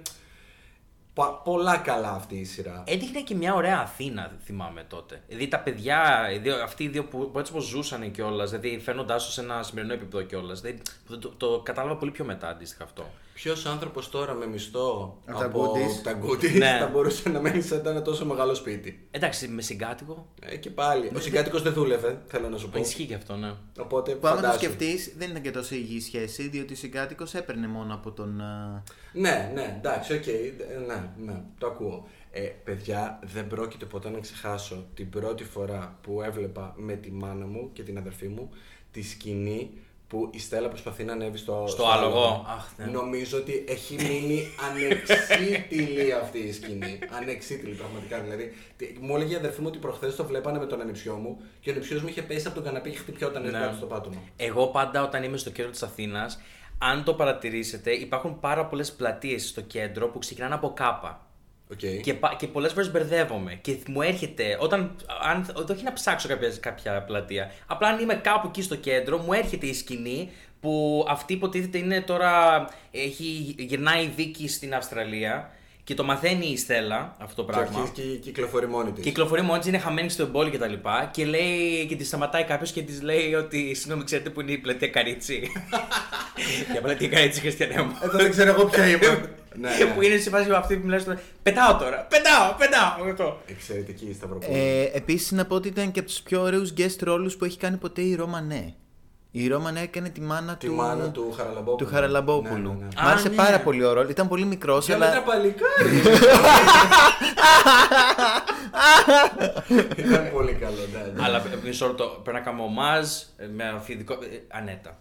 πα- πολλά καλά αυτή η σειρά. Έδειχνε και μια ωραία Αθήνα, θυμάμαι τότε. Δηλαδή τα παιδιά, οι δύο, αυτοί οι δύο που, που έτσι πως ζούσαν κιόλας, δηλαδή φέρνοντά τους σε ένα σημερινό επίπεδο κιόλας. Δηλαδή, το, το, το κατάλαβα πολύ πιο μετά αντίστοιχα αυτό. Ποιος άνθρωπος τώρα με μισθό Από τα από goodies. τα goodies Ναι. θα μπορούσε να μένει σε ένα τόσο μεγάλο σπίτι; Εντάξει, με συγκάτοικο. Ε, και πάλι. Ο συγκάτοικος δεν δούλευε, θέλω να σου πω. Ισχύει και αυτό, ναι. Οπότε Που άμα το φαντάσου. σκεφτείς, δεν ήταν και τόσο υγιή σχέση, διότι ο συγκάτοικος έπαιρνε μόνο από τον. α, Ναι, ναι, εντάξει, οκ. ε, ναι, ναι, το ακούω. Ε, παιδιά, δεν πρόκειται ποτέ να ξεχάσω την πρώτη φορά που έβλεπα με τη μάνα μου και την αδερφή μου τη σκηνή που η Στέλλα προσπαθεί να ανέβει στο, Στο άλογο. Αχ, ναι. Νομίζω ότι έχει μείνει ανεξίτηλη αυτή η σκηνή. Ανεξίτηλη πραγματικά. Δηλαδή, τι- μου έλεγε η αδερφή μου ότι προχθές το βλέπανε με τον ανιψιό μου και ο ανιψιό μου είχε πέσει από τον καναπέ και χτυπιόταν Ναι. κάτω στο πάτωμα. Εγώ πάντα όταν είμαι στο κέντρο της Αθήνας, Αν το παρατηρήσετε, υπάρχουν πάρα πολλές πλατείες στο κέντρο που ξεκινάνε από κάπα. Οκ. Και, πα- και πολλές φορές μπερδεύομαι. Και μου έρχεται, όταν. Αν, όχι να ψάξω κάποια, κάποια πλατεία. Απλά αν είμαι κάπου εκεί στο κέντρο, μου έρχεται η σκηνή που αυτή υποτίθεται είναι τώρα. Έχει, γυρνάει η Βίκυ στην Αυστραλία και το μαθαίνει η Στέλλα αυτό το Και πράγμα. αρχίζει και κυκλοφορεί μόνη της. Κυκλοφορεί μόνη της, είναι χαμένη στο εμπόλιο και τα λοιπά. Και λέει και τη σταματάει κάποιος και της λέει ότι συγγνώμη, ξέρετε που είναι η πλατεία Καρίτσι. *laughs* Για πλατεία Καρίτσι, Χριστιανέ μου. Εδώ δεν ξέρω εγώ ποια είμαι. *laughs* ναι, ναι. Που είναι σε φάση με αυτή που μιλάει στο. Πετάω τώρα! Πετάω! Πετάω! Αυτό. Εξαιρετική η Σταυροπούλου. Ε, Επίσης, να πω ότι ήταν και από τους πιο ωραίους guest ρόλους που έχει κάνει ποτέ η Ρώμα Ναι. Η Ρώμα Ναι έκανε τη μάνα Τη του, μάνα του Χαραλαμπόπουλου. του Χαραλαμπόπουλου. Ναι, ναι, ναι. Μ' άρεσε Α, ναι. πάρα πολύ ο ρόλος. Ήταν πολύ μικρός, Για μέτρα αλλά. παλικάρι. Ήταν πολύ καλό, ναι, ναι. Αλλά ε, μισό λεπτό. Πρέπει να κάνω ομάζ ε, με αφιδικό. ε, Ανέτα.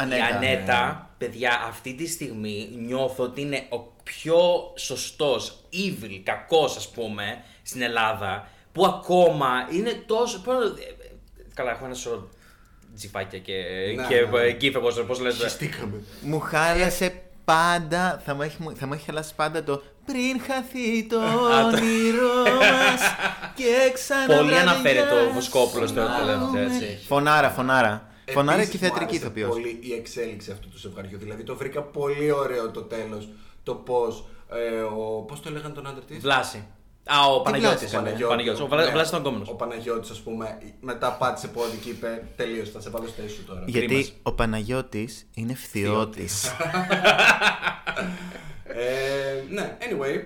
Ανέτα. Η Ανέτα, παιδιά, αυτή τη στιγμή νιώθω ότι είναι ο πιο σωστός, evil, κακός ας πούμε, στην Ελλάδα, που ακόμα είναι τόσο... πώς- ε, ε, Καλά, έχω ένα σωρό τζιφάκια και, Ναι, και ναι, ναι. γκίφ, πώς, πώς λες. Χιστήκαμε. Μου χάλασε πάντα, θα μου έχει, θα μου έχει χαλάσει πάντα το πριν χαθεί το όνειρό μας *laughs* και ξανά Πολύ αναφέρεται ο Βοσκόπουλος τώρα τελευταίο τελευταία, έτσι. Φωνάρα, φωνάρα. Φωνάρα Επίσης, και μου θεατρική άρεσε ηθοποιός. πολύ η εξέλιξη αυτού του ζευγαριού. Δηλαδή το βρήκα πολύ ωραίο το τέλος. Το πώς, ε, ο, πώς το έλεγαν τον άντρα της; Βλάση. Α, ο Παναγιώτης. Βλάση, είναι. Ο Παναγιώτης. Ο Βλα- ναι. Βλάσης ήταν κόμμενος. Ο Παναγιώτης, ας πούμε, μετά πάτησε πόδι και είπε τελείωσε, θα σε βάλω στη θέση σου τώρα. Γιατί Κρίμας. ο Παναγιώτης είναι φθιώτης. ε, ναι, anyway,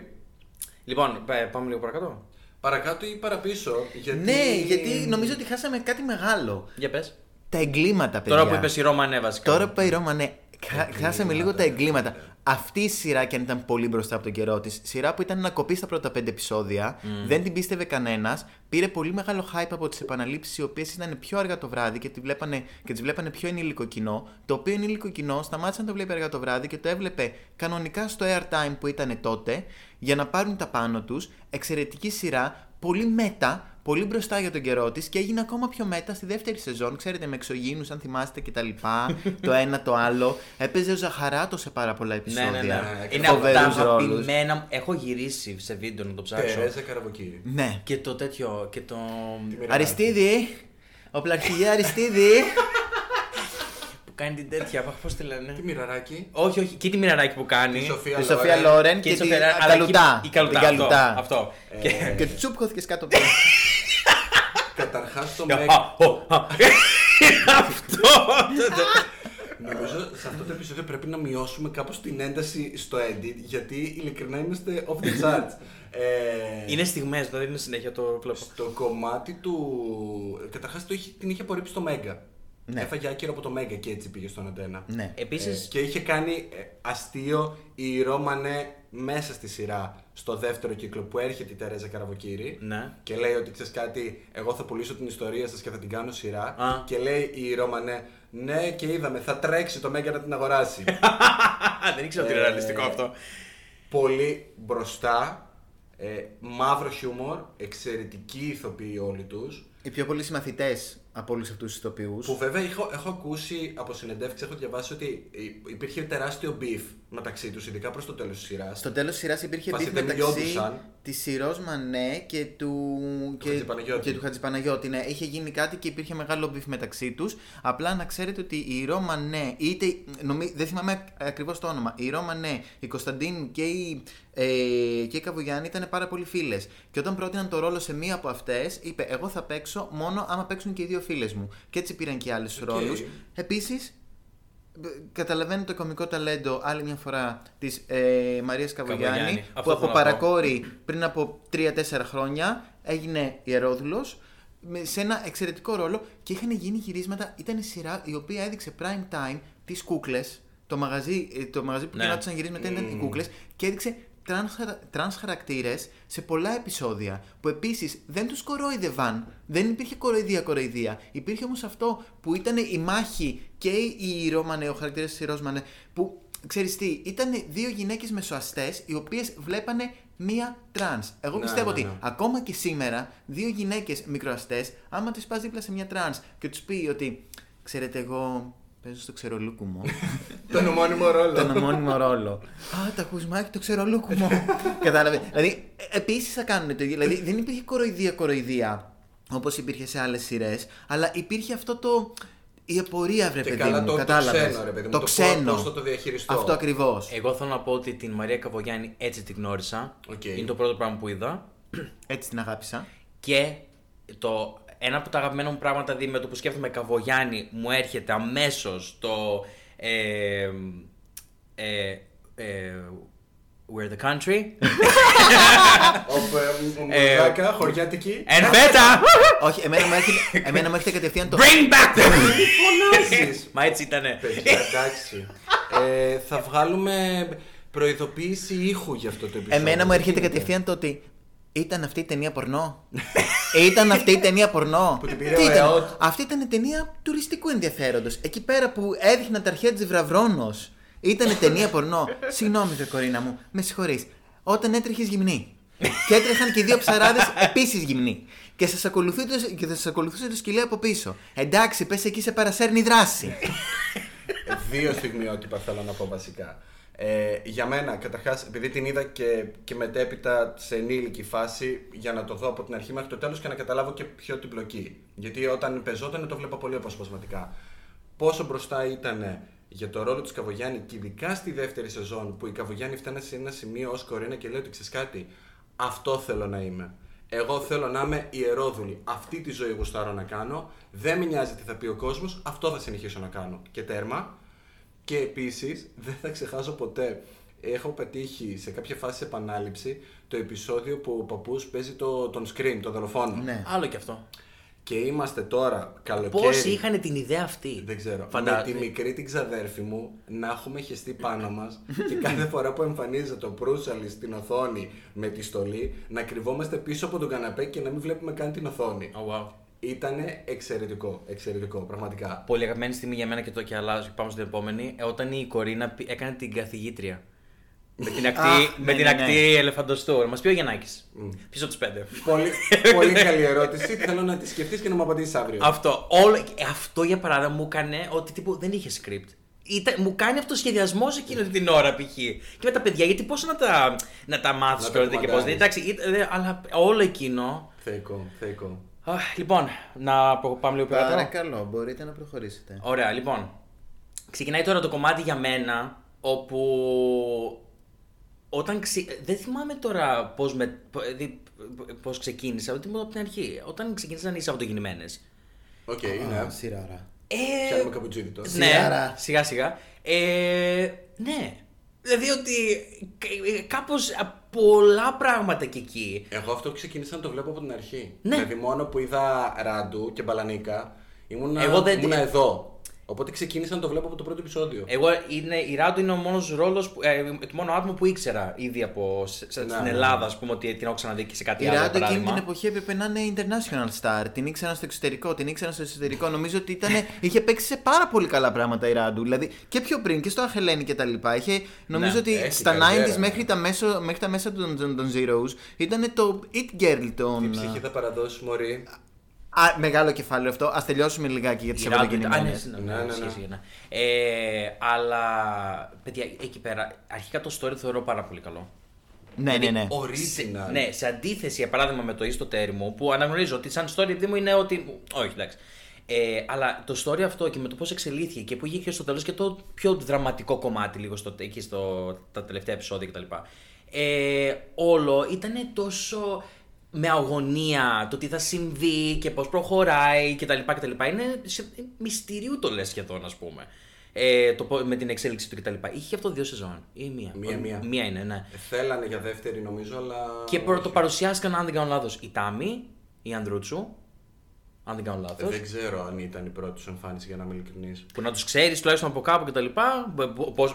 Λοιπόν, πέ- πάμε λίγο παρακάτω. παρακάτω ή παραπίσω. Γιατί... ναι, γιατί νομίζω ότι χάσαμε κάτι μεγάλο. Για πες. Τα εγκλήματα, παιδιά. Τώρα που είπες η Ρώμα ανέβασε. Τώρα που είπα η Ρώμα, ναι, χα- χάσαμε λίγο τα εγκλήματα. ναι. Αυτή η σειρά και αν ήταν πολύ μπροστά από τον καιρό της, σειρά που ήταν να κοπεί στα πρώτα πέντε επεισόδια, δεν την πίστευε κανένας. Πήρε πολύ μεγάλο hype από τις επαναλήψεις, οι οποίες ήταν πιο αργά το βράδυ και, τη βλέπανε, και τις βλέπανε πιο ενήλικο κοινό. Το οποίο ενήλικο κοινό σταμάτησε να το βλέπει αργά το βράδυ και το έβλεπε κανονικά στο airtime που ήταν τότε, για να πάρουν τα πάνω τους. Εξαιρετική σειρά, πολύ μέτα, πολύ μπροστά για τον καιρό της και έγινε ακόμα πιο μέτα στη δεύτερη σεζόν. Ξέρετε, με εξωγήινου, αν θυμάστε κτλ. το ένα το άλλο. Έπαιζε ο Ζαχαράτος σε πάρα πολλά Ναι, επεισόδια. ναι, ναι. Ναι, Είναι από τα φοβερούς ρόλους. αγαπημένα μου. Έχω γυρίσει σε βίντεο να το ψάξω. Τερέζα Καραβοκύρη. Ναι. Και το τέτοιο. Και το. Τι μοιράζει. Αριστίδη, ο πλαρχηγέ Αριστίδη. *laughs* που κάνει την τέτοια. Πώς τη λένε; Τι μοιραράκι. Όχι, όχι. Και τη μοιραράκι που κάνει. Τη Σοφία Τη Σοφία Λόρεν. Λόρεν Και και τη τη Σοφία- αλλά Καλουτά. εκεί- Η καλουτά. Την Καλουτά. Αυτό. αυτό. Και. Και τσουπ χώθηκες κάτω από το. Καταρχάς το *laughs* Α, Meg ο, α. *laughs* Αυτό. Νομίζω σε αυτό το επεισόδιο πρέπει να μειώσουμε κάπως την ένταση στο edit γιατί ειλικρινά είμαστε off the charts. Ε, Είναι στιγμές, δηλαδή είναι συνέχεια το βλέπω. Στο κομμάτι του. Καταρχάς την είχε απορρίψει στο Μέγκα. Ναι. Έφαγε άκυρο από το Μέγκα και έτσι πήγε στον Αντένα. Ναι. Επίση. Και είχε κάνει ε, αστείο η Ρώμανε μέσα στη σειρά στο δεύτερο κύκλο που έρχεται η Τερέζα Καραβοκύρη. Ναι. Και λέει ότι ξέρεις κάτι, εγώ θα πουλήσω την ιστορία σας και θα την κάνω σειρά. Α. Και λέει η Ρώμανε, ναι, και είδαμε, θα τρέξει το Μέγκα να την αγοράσει. *laughs* Δεν ήξερα ότι είναι Ε, ρεαλιστικό αυτό. Πολύ μπροστά. Ε, μαύρο χιούμορ, εξαιρετικοί ηθοποιοί όλοι τους Οι πιο πολλοί συμμαθητές από όλους αυτούς τους ηθοποιούς. Που βέβαια έχω, έχω ακούσει από συνεντεύξεις, έχω διαβάσει ότι υ- υπήρχε τεράστιο beef μεταξύ τους, ειδικά προς το τέλος της σειράς. Στο τέλος της σειράς υπήρχε Φάση beef δεν μεταξύ μιλιόντουσαν. της Σιρό Μανέ και του, και, Χατζηπαναγιώτη. και του Χατζηπαναγιώτη. Ναι, είχε γίνει κάτι και υπήρχε μεγάλο beef μεταξύ τους. Απλά να ξέρετε ότι η Υρώ Μανέ, είτε. Νομί, δεν θυμάμαι ακριβώς το όνομα. Η Υρώ Μανέ, η Κωνσταντίνου και η, ε, και η Καβογιάννη ήταν πάρα πολύ φίλες. Και όταν πρότειναν το ρόλο σε μία από αυτές, είπε: Εγώ θα παίξω μόνο άμα παίξουν και οι δύο φίλες μου. Και έτσι πήραν και άλλους Οκ. ρόλους. Επίσης, Καταλαβαίνω το κομικό ταλέντο άλλη μια φορά της ε, Μαρίας Καβογιάννη, Καβογιάννη. που Αυτό από θέλω να πω. παρακόρη πριν από 3-4 χρόνια έγινε ιερόδουλος σε ένα εξαιρετικό ρόλο και είχαν γίνει γυρίσματα. Ήταν η σειρά η οποία έδειξε prime time τις κούκλες. Το μαγαζί, ε, το μαγαζί που Ναι. γινόντουσαν γυρίσματα ήταν οι κούκλες και έδειξε τρανς, χαρα- τρανς χαρακτήρες σε πολλά επεισόδια που επίσης δεν τους κορόιδευαν, δεν υπήρχε κοροϊδία-κοροϊδία. Υπήρχε όμως αυτό που ήταν η μάχη και η Υρώ Μανέ, ο χαρακτήρας της Υρώ Μανέ, που ξέρεις τι, ήταν δύο γυναίκες μεσοαστές οι οποίες βλέπανε μία τρανς. Εγώ Ναι, πιστεύω ναι, ότι ναι. ακόμα και σήμερα δύο γυναίκες μικροαστές, άμα τις πας δίπλα σε μια τρανς και τους πει ότι ξέρετε εγώ Παίζω στο ξερολούκουμο. *laughs* Τον ομώνυμο ρόλο. τον ομώνυμο ρόλο. Α, τα ακούσμα το ξερολούκουμο. *laughs* Κατάλαβε. Δηλαδή, επίσης θα κάνουν το ίδιο. Δηλαδή, δεν υπήρχε κοροϊδία-κοροϊδία όπως υπήρχε σε άλλες σειρές, αλλά υπήρχε αυτό το. Η απορία, βρε Και παιδί καλά μου, το- το κατάλαβες; ξένο, ρε παιδί μου, Το το ξένο. πώς θα το διαχειριστώ. Αυτό ακριβώς. Εγώ θέλω να πω ότι την Μαρία Καβογιάννη έτσι την γνώρισα. Οκ. Είναι το πρώτο πράγμα που είδα. Έτσι την αγάπησα. Και το, ένα από τα αγαπημένα μου πράγματα, δηλαδή με το που σκέφτομαι Καβογιάννη, μου έρχεται αμέσως το. Ε, ε, ε, We're the country. *laughs* Όπου Ε, Μουδάκα, χωριάτικη. And better! Όχι, εμένα μου έρχεται, εμένα μου έρχεται κατευθείαν το. Bring back the. Φωνάζεις. *laughs* Μα έτσι ήτανε. Παιδιά, εντάξει. Ε, θα βγάλουμε προειδοποίηση ήχου για αυτό το επεισόδιο. Εμένα μου έρχεται Τι κατευθείαν το ότι. Ήταν αυτή η ταινία πορνό; ήταν αυτή η ταινία πορνό; *laughs* Που την πήρε Τι ο ήταν; ΕΟΤ. Αυτή ήταν ταινία τουριστικού ενδιαφέροντος. Εκεί πέρα που έδειχναν τα αρχαία της Βραβρόνος. Ήταν ταινία πορνό. Συγγνώμη, δε κορίνα μου, με συγχωρείς. Όταν έτρεχε γυμνή. και έτρεχαν και οι δύο ψαράδες επίσης γυμνοί. Και σας ακολουθούσε, και θα σας ακολουθούσε το σκυλί από πίσω. Εντάξει, πες εκεί σε παρασέρνει δράση. Δύο στιγμιότυπα θέλω να πω βασικά. Ε, για μένα, καταρχάς, επειδή την είδα και, και μετέπειτα σε ενήλικη φάση, για να το δω από την αρχή μέχρι το τέλος και να καταλάβω και ποιο την πλοκή. Γιατί όταν πεζόταν το βλέπα πολύ αποσπασματικά. Πόσο μπροστά ήταν για το ρόλο της Καβογιάννη και ειδικά στη δεύτερη σεζόν που η Καβογιάννη φτάνει σε ένα σημείο ως κορίνα και λέει ότι ξέρεις κάτι, αυτό θέλω να είμαι. Εγώ θέλω να είμαι ιερόδουλη. Αυτή τη ζωή γουστάρω να κάνω. Δεν με νοιάζει τι θα πει ο κόσμος. Αυτό θα συνεχίσω να κάνω. Και τέρμα. Και επίσης, δεν θα ξεχάσω ποτέ. Έχω πετύχει σε κάποια φάση επανάληψη το επεισόδιο που ο παππούς παίζει το, τον screen, το δολοφόνο. ναι. Άλλο κι αυτό. Και είμαστε τώρα καλοκαίρι. Πόσοι είχαν την ιδέα αυτή; Δεν ξέρω. Φαντα- Με τη μικρή την ξαδέρφη μου να έχουμε χεστεί πάνω μας *laughs* και κάθε φορά που εμφανίζεται ο Προύσαλη στην οθόνη με τη στολή να κρυβόμαστε πίσω από τον καναπέ και να μην βλέπουμε καν την οθόνη. Oh, wow. Ήτανε εξαιρετικό. Εξαιρετικό, πραγματικά. Πολύ αγαπημένη στιγμή για μένα και το και αλλάζω. Πάμε στην επόμενη. Ε, Όταν η Κορίνα πη- έκανε την καθηγήτρια. με την ακτή, Αχ, με ναι, την ναι, ακτή ναι. ελεφαντοστού. Μας πει ο Γιαννάκης. Πίσω από του πέντε. πολύ, πολύ *laughs* καλή ερώτηση. Θέλω να τη σκεφτείς και να μου απαντήσεις αύριο. Αυτό, όλο, ε, αυτό για παράδειγμα μου έκανε ότι τύπου δεν είχε script. Ήταν, μου κάνει αυτό σχεδιασμό εκείνη την ώρα π.χ. Και με τα παιδιά, γιατί πώς να τα, να τα μάθεις Να τα πρώτα και πώς. κουμαντάρεις. Εντάξει, ήταν- ε, αλλά όλο εκείνο. Θεϊκό, θεϊκό. Αχ, λοιπόν, να προ- πάμε λίγο πιο κάτω. Παρακαλώ, μπορείτε να προχωρήσετε. Ωραία, λοιπόν. Ξεκινάει τώρα το κομμάτι για μένα, όπου όταν ξε... Δεν θυμάμαι τώρα πώς, με... δηλαδή, πώς ξεκίνησα, ότι ήμουν από την αρχή. Όταν ξεκίνησαν οι Σαββατογεννημένες. Οκ, Α, ναι. Σειράρα. Ε, Πιάνουμε καπουτσίδι τώρα. ναι, Σειράρα. σιγά σιγά. Ε, ναι. Δηλαδή ότι κα- κάπως α, πολλά πράγματα και εκεί. Εγώ αυτό ξεκίνησα να το βλέπω από την αρχή. Ναι. Δηλαδή μόνο που είδα Ράντου και Μπαλανίκα ήμουνα, Εγώ δεν- ήμουνα εδώ. Οπότε ξεκίνησα να το βλέπω από το πρώτο επεισόδιο. Εγώ είναι, η Ράντο είναι ο μόνος ρόλος, ε, το μόνο άτομο που ήξερα ήδη από σε- σε- Ναι, στην ναι, Ελλάδα, ας πούμε, ότι την έχω ξαναδεί και σε κάτι Η άλλο. Ράντο εκείνη παράδειγμα. την εποχή έπρεπε να είναι international star. Την ήξεραν στο εξωτερικό, την ήξεραν στο εσωτερικό. Νομίζω ότι ήταν, *laughs* είχε παίξει σε πάρα πολύ καλά πράγματα η Ράντου. Δηλαδή και πιο πριν και στο Αχελένη και τα λοιπά. Είχε, νομίζω Ναι, ότι έχει στα καριέρα, 90s ναι. μέχρι τα, μέσο, μέχρι τα μέσα των, των, των Zeros ήταν το It Girl Τι των. ψυχή θα παραδώσει, Μωρή. Α, μεγάλο κεφάλαιο αυτό. Α τελειώσουμε λιγάκι για τις Η Ράντο ήταν- Α, ναι, Σαββατοκύριακε. ναι, Ναι, ναι, ναι, ισχύει, ναι. ισχύει, ναι. Ε, αλλά, παιδιά, εκεί πέρα, αρχικά το story θεωρώ πάρα πολύ καλό. Ναι, ναι, ναι. Original. Ναι, σε αντίθεση, για παράδειγμα, με το Ίστο Τέρμο, που αναγνωρίζω ότι σαν story επειδή μου είναι ότι. Όχι, εντάξει. Ε, αλλά το story αυτό και με το πώς εξελίχθηκε και που είχε και στο τέλος και το πιο δραματικό κομμάτι λίγο στο, εκεί στο, τα τελευταία επεισόδια κτλ. Ε, όλο ήταν τόσο με αγωνία το τι θα συμβεί και πώς προχωράει κτλ. κτλ. Είναι σε μυστηρίου το λες σχεδόν ας πούμε. Ε, το, πο- με την εξέλιξη του κτλ. Είχε αυτό δύο σεζόν ή μία; Μία, μία. Μία είναι, ναι. Ε, Θέλανε για δεύτερη νομίζω, αλλά. Και προ- όχι. το παρουσιάστηκαν, αν δεν κάνω λάθος, η Τάμι, η Ανδρούτσου. Αν δεν κάνω Ε, λάθος. Δεν ξέρω αν ήταν η πρώτη σου εμφάνιση για να είμαι ειλικρινής. Που να τους ξέρεις τουλάχιστον από κάπου κτλ.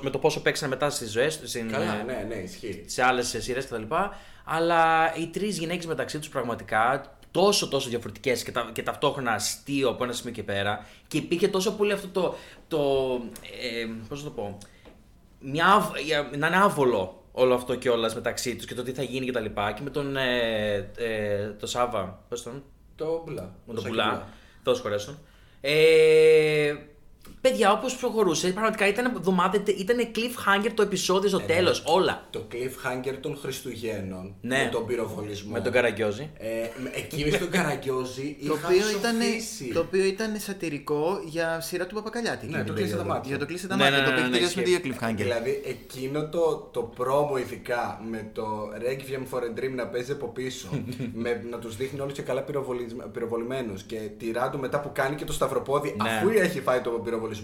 Με το πόσο παίξαν μετά στις ζωές του, Καλά, ναι, ναι, ισχύει. σε άλλες σειρές κτλ. Αλλά οι τρεις γυναίκες μεταξύ τους πραγματικά τόσο τόσο διαφορετικές και, τα, και ταυτόχρονα αστείο από ένα σημείο και πέρα. Και υπήρχε τόσο πολύ αυτό το. το ε, Πώς να το πω. Μια, άβ- για- να είναι άβολο όλο αυτό κιόλας μεταξύ τους και το τι θα γίνει κτλ. Και, και με τον. Ε, ε, το Σάβα. Πώς τον. Το μπλα. Με τον Σάκη Πουλά. Δώσ' χωρέσουν. Ε, Παιδιά, όπως προχωρούσε, πραγματικά ήταν εβδομάδα, ήταν cliffhanger το επεισόδιο στο τέλος. Όλα. Το cliffhanger των Χριστουγέννων Ναι. με τον πυροβολισμό. Με τον Καραγκιόζη. Ε, με- εκεί στον Καραγκιόζη Το είχα οποίο, ήταν, σοφίσει. το οποίο ήταν σατυρικό για σειρά του Παπακαλιάτη. εκείνη Ναι, την το κλείσε τα περίοδο. μάτια. Για το κλείσε τα Ναι, μάτια. ναι, το ναι, οποίο έχει ναι, τελειώσει με ισχύει. δύο cliffhanger. Δηλαδή εκείνο το, το πρόμο ειδικά με το Requiem for a Dream να παίζει από πίσω, *laughs* με, να τους δείχνει όλους και καλά πυροβολισμ- πυροβολημένους και τη Ράντου μετά που κάνει και το σταυροπόδι Ναι. αφού έχει φάει το πυροβολισμό.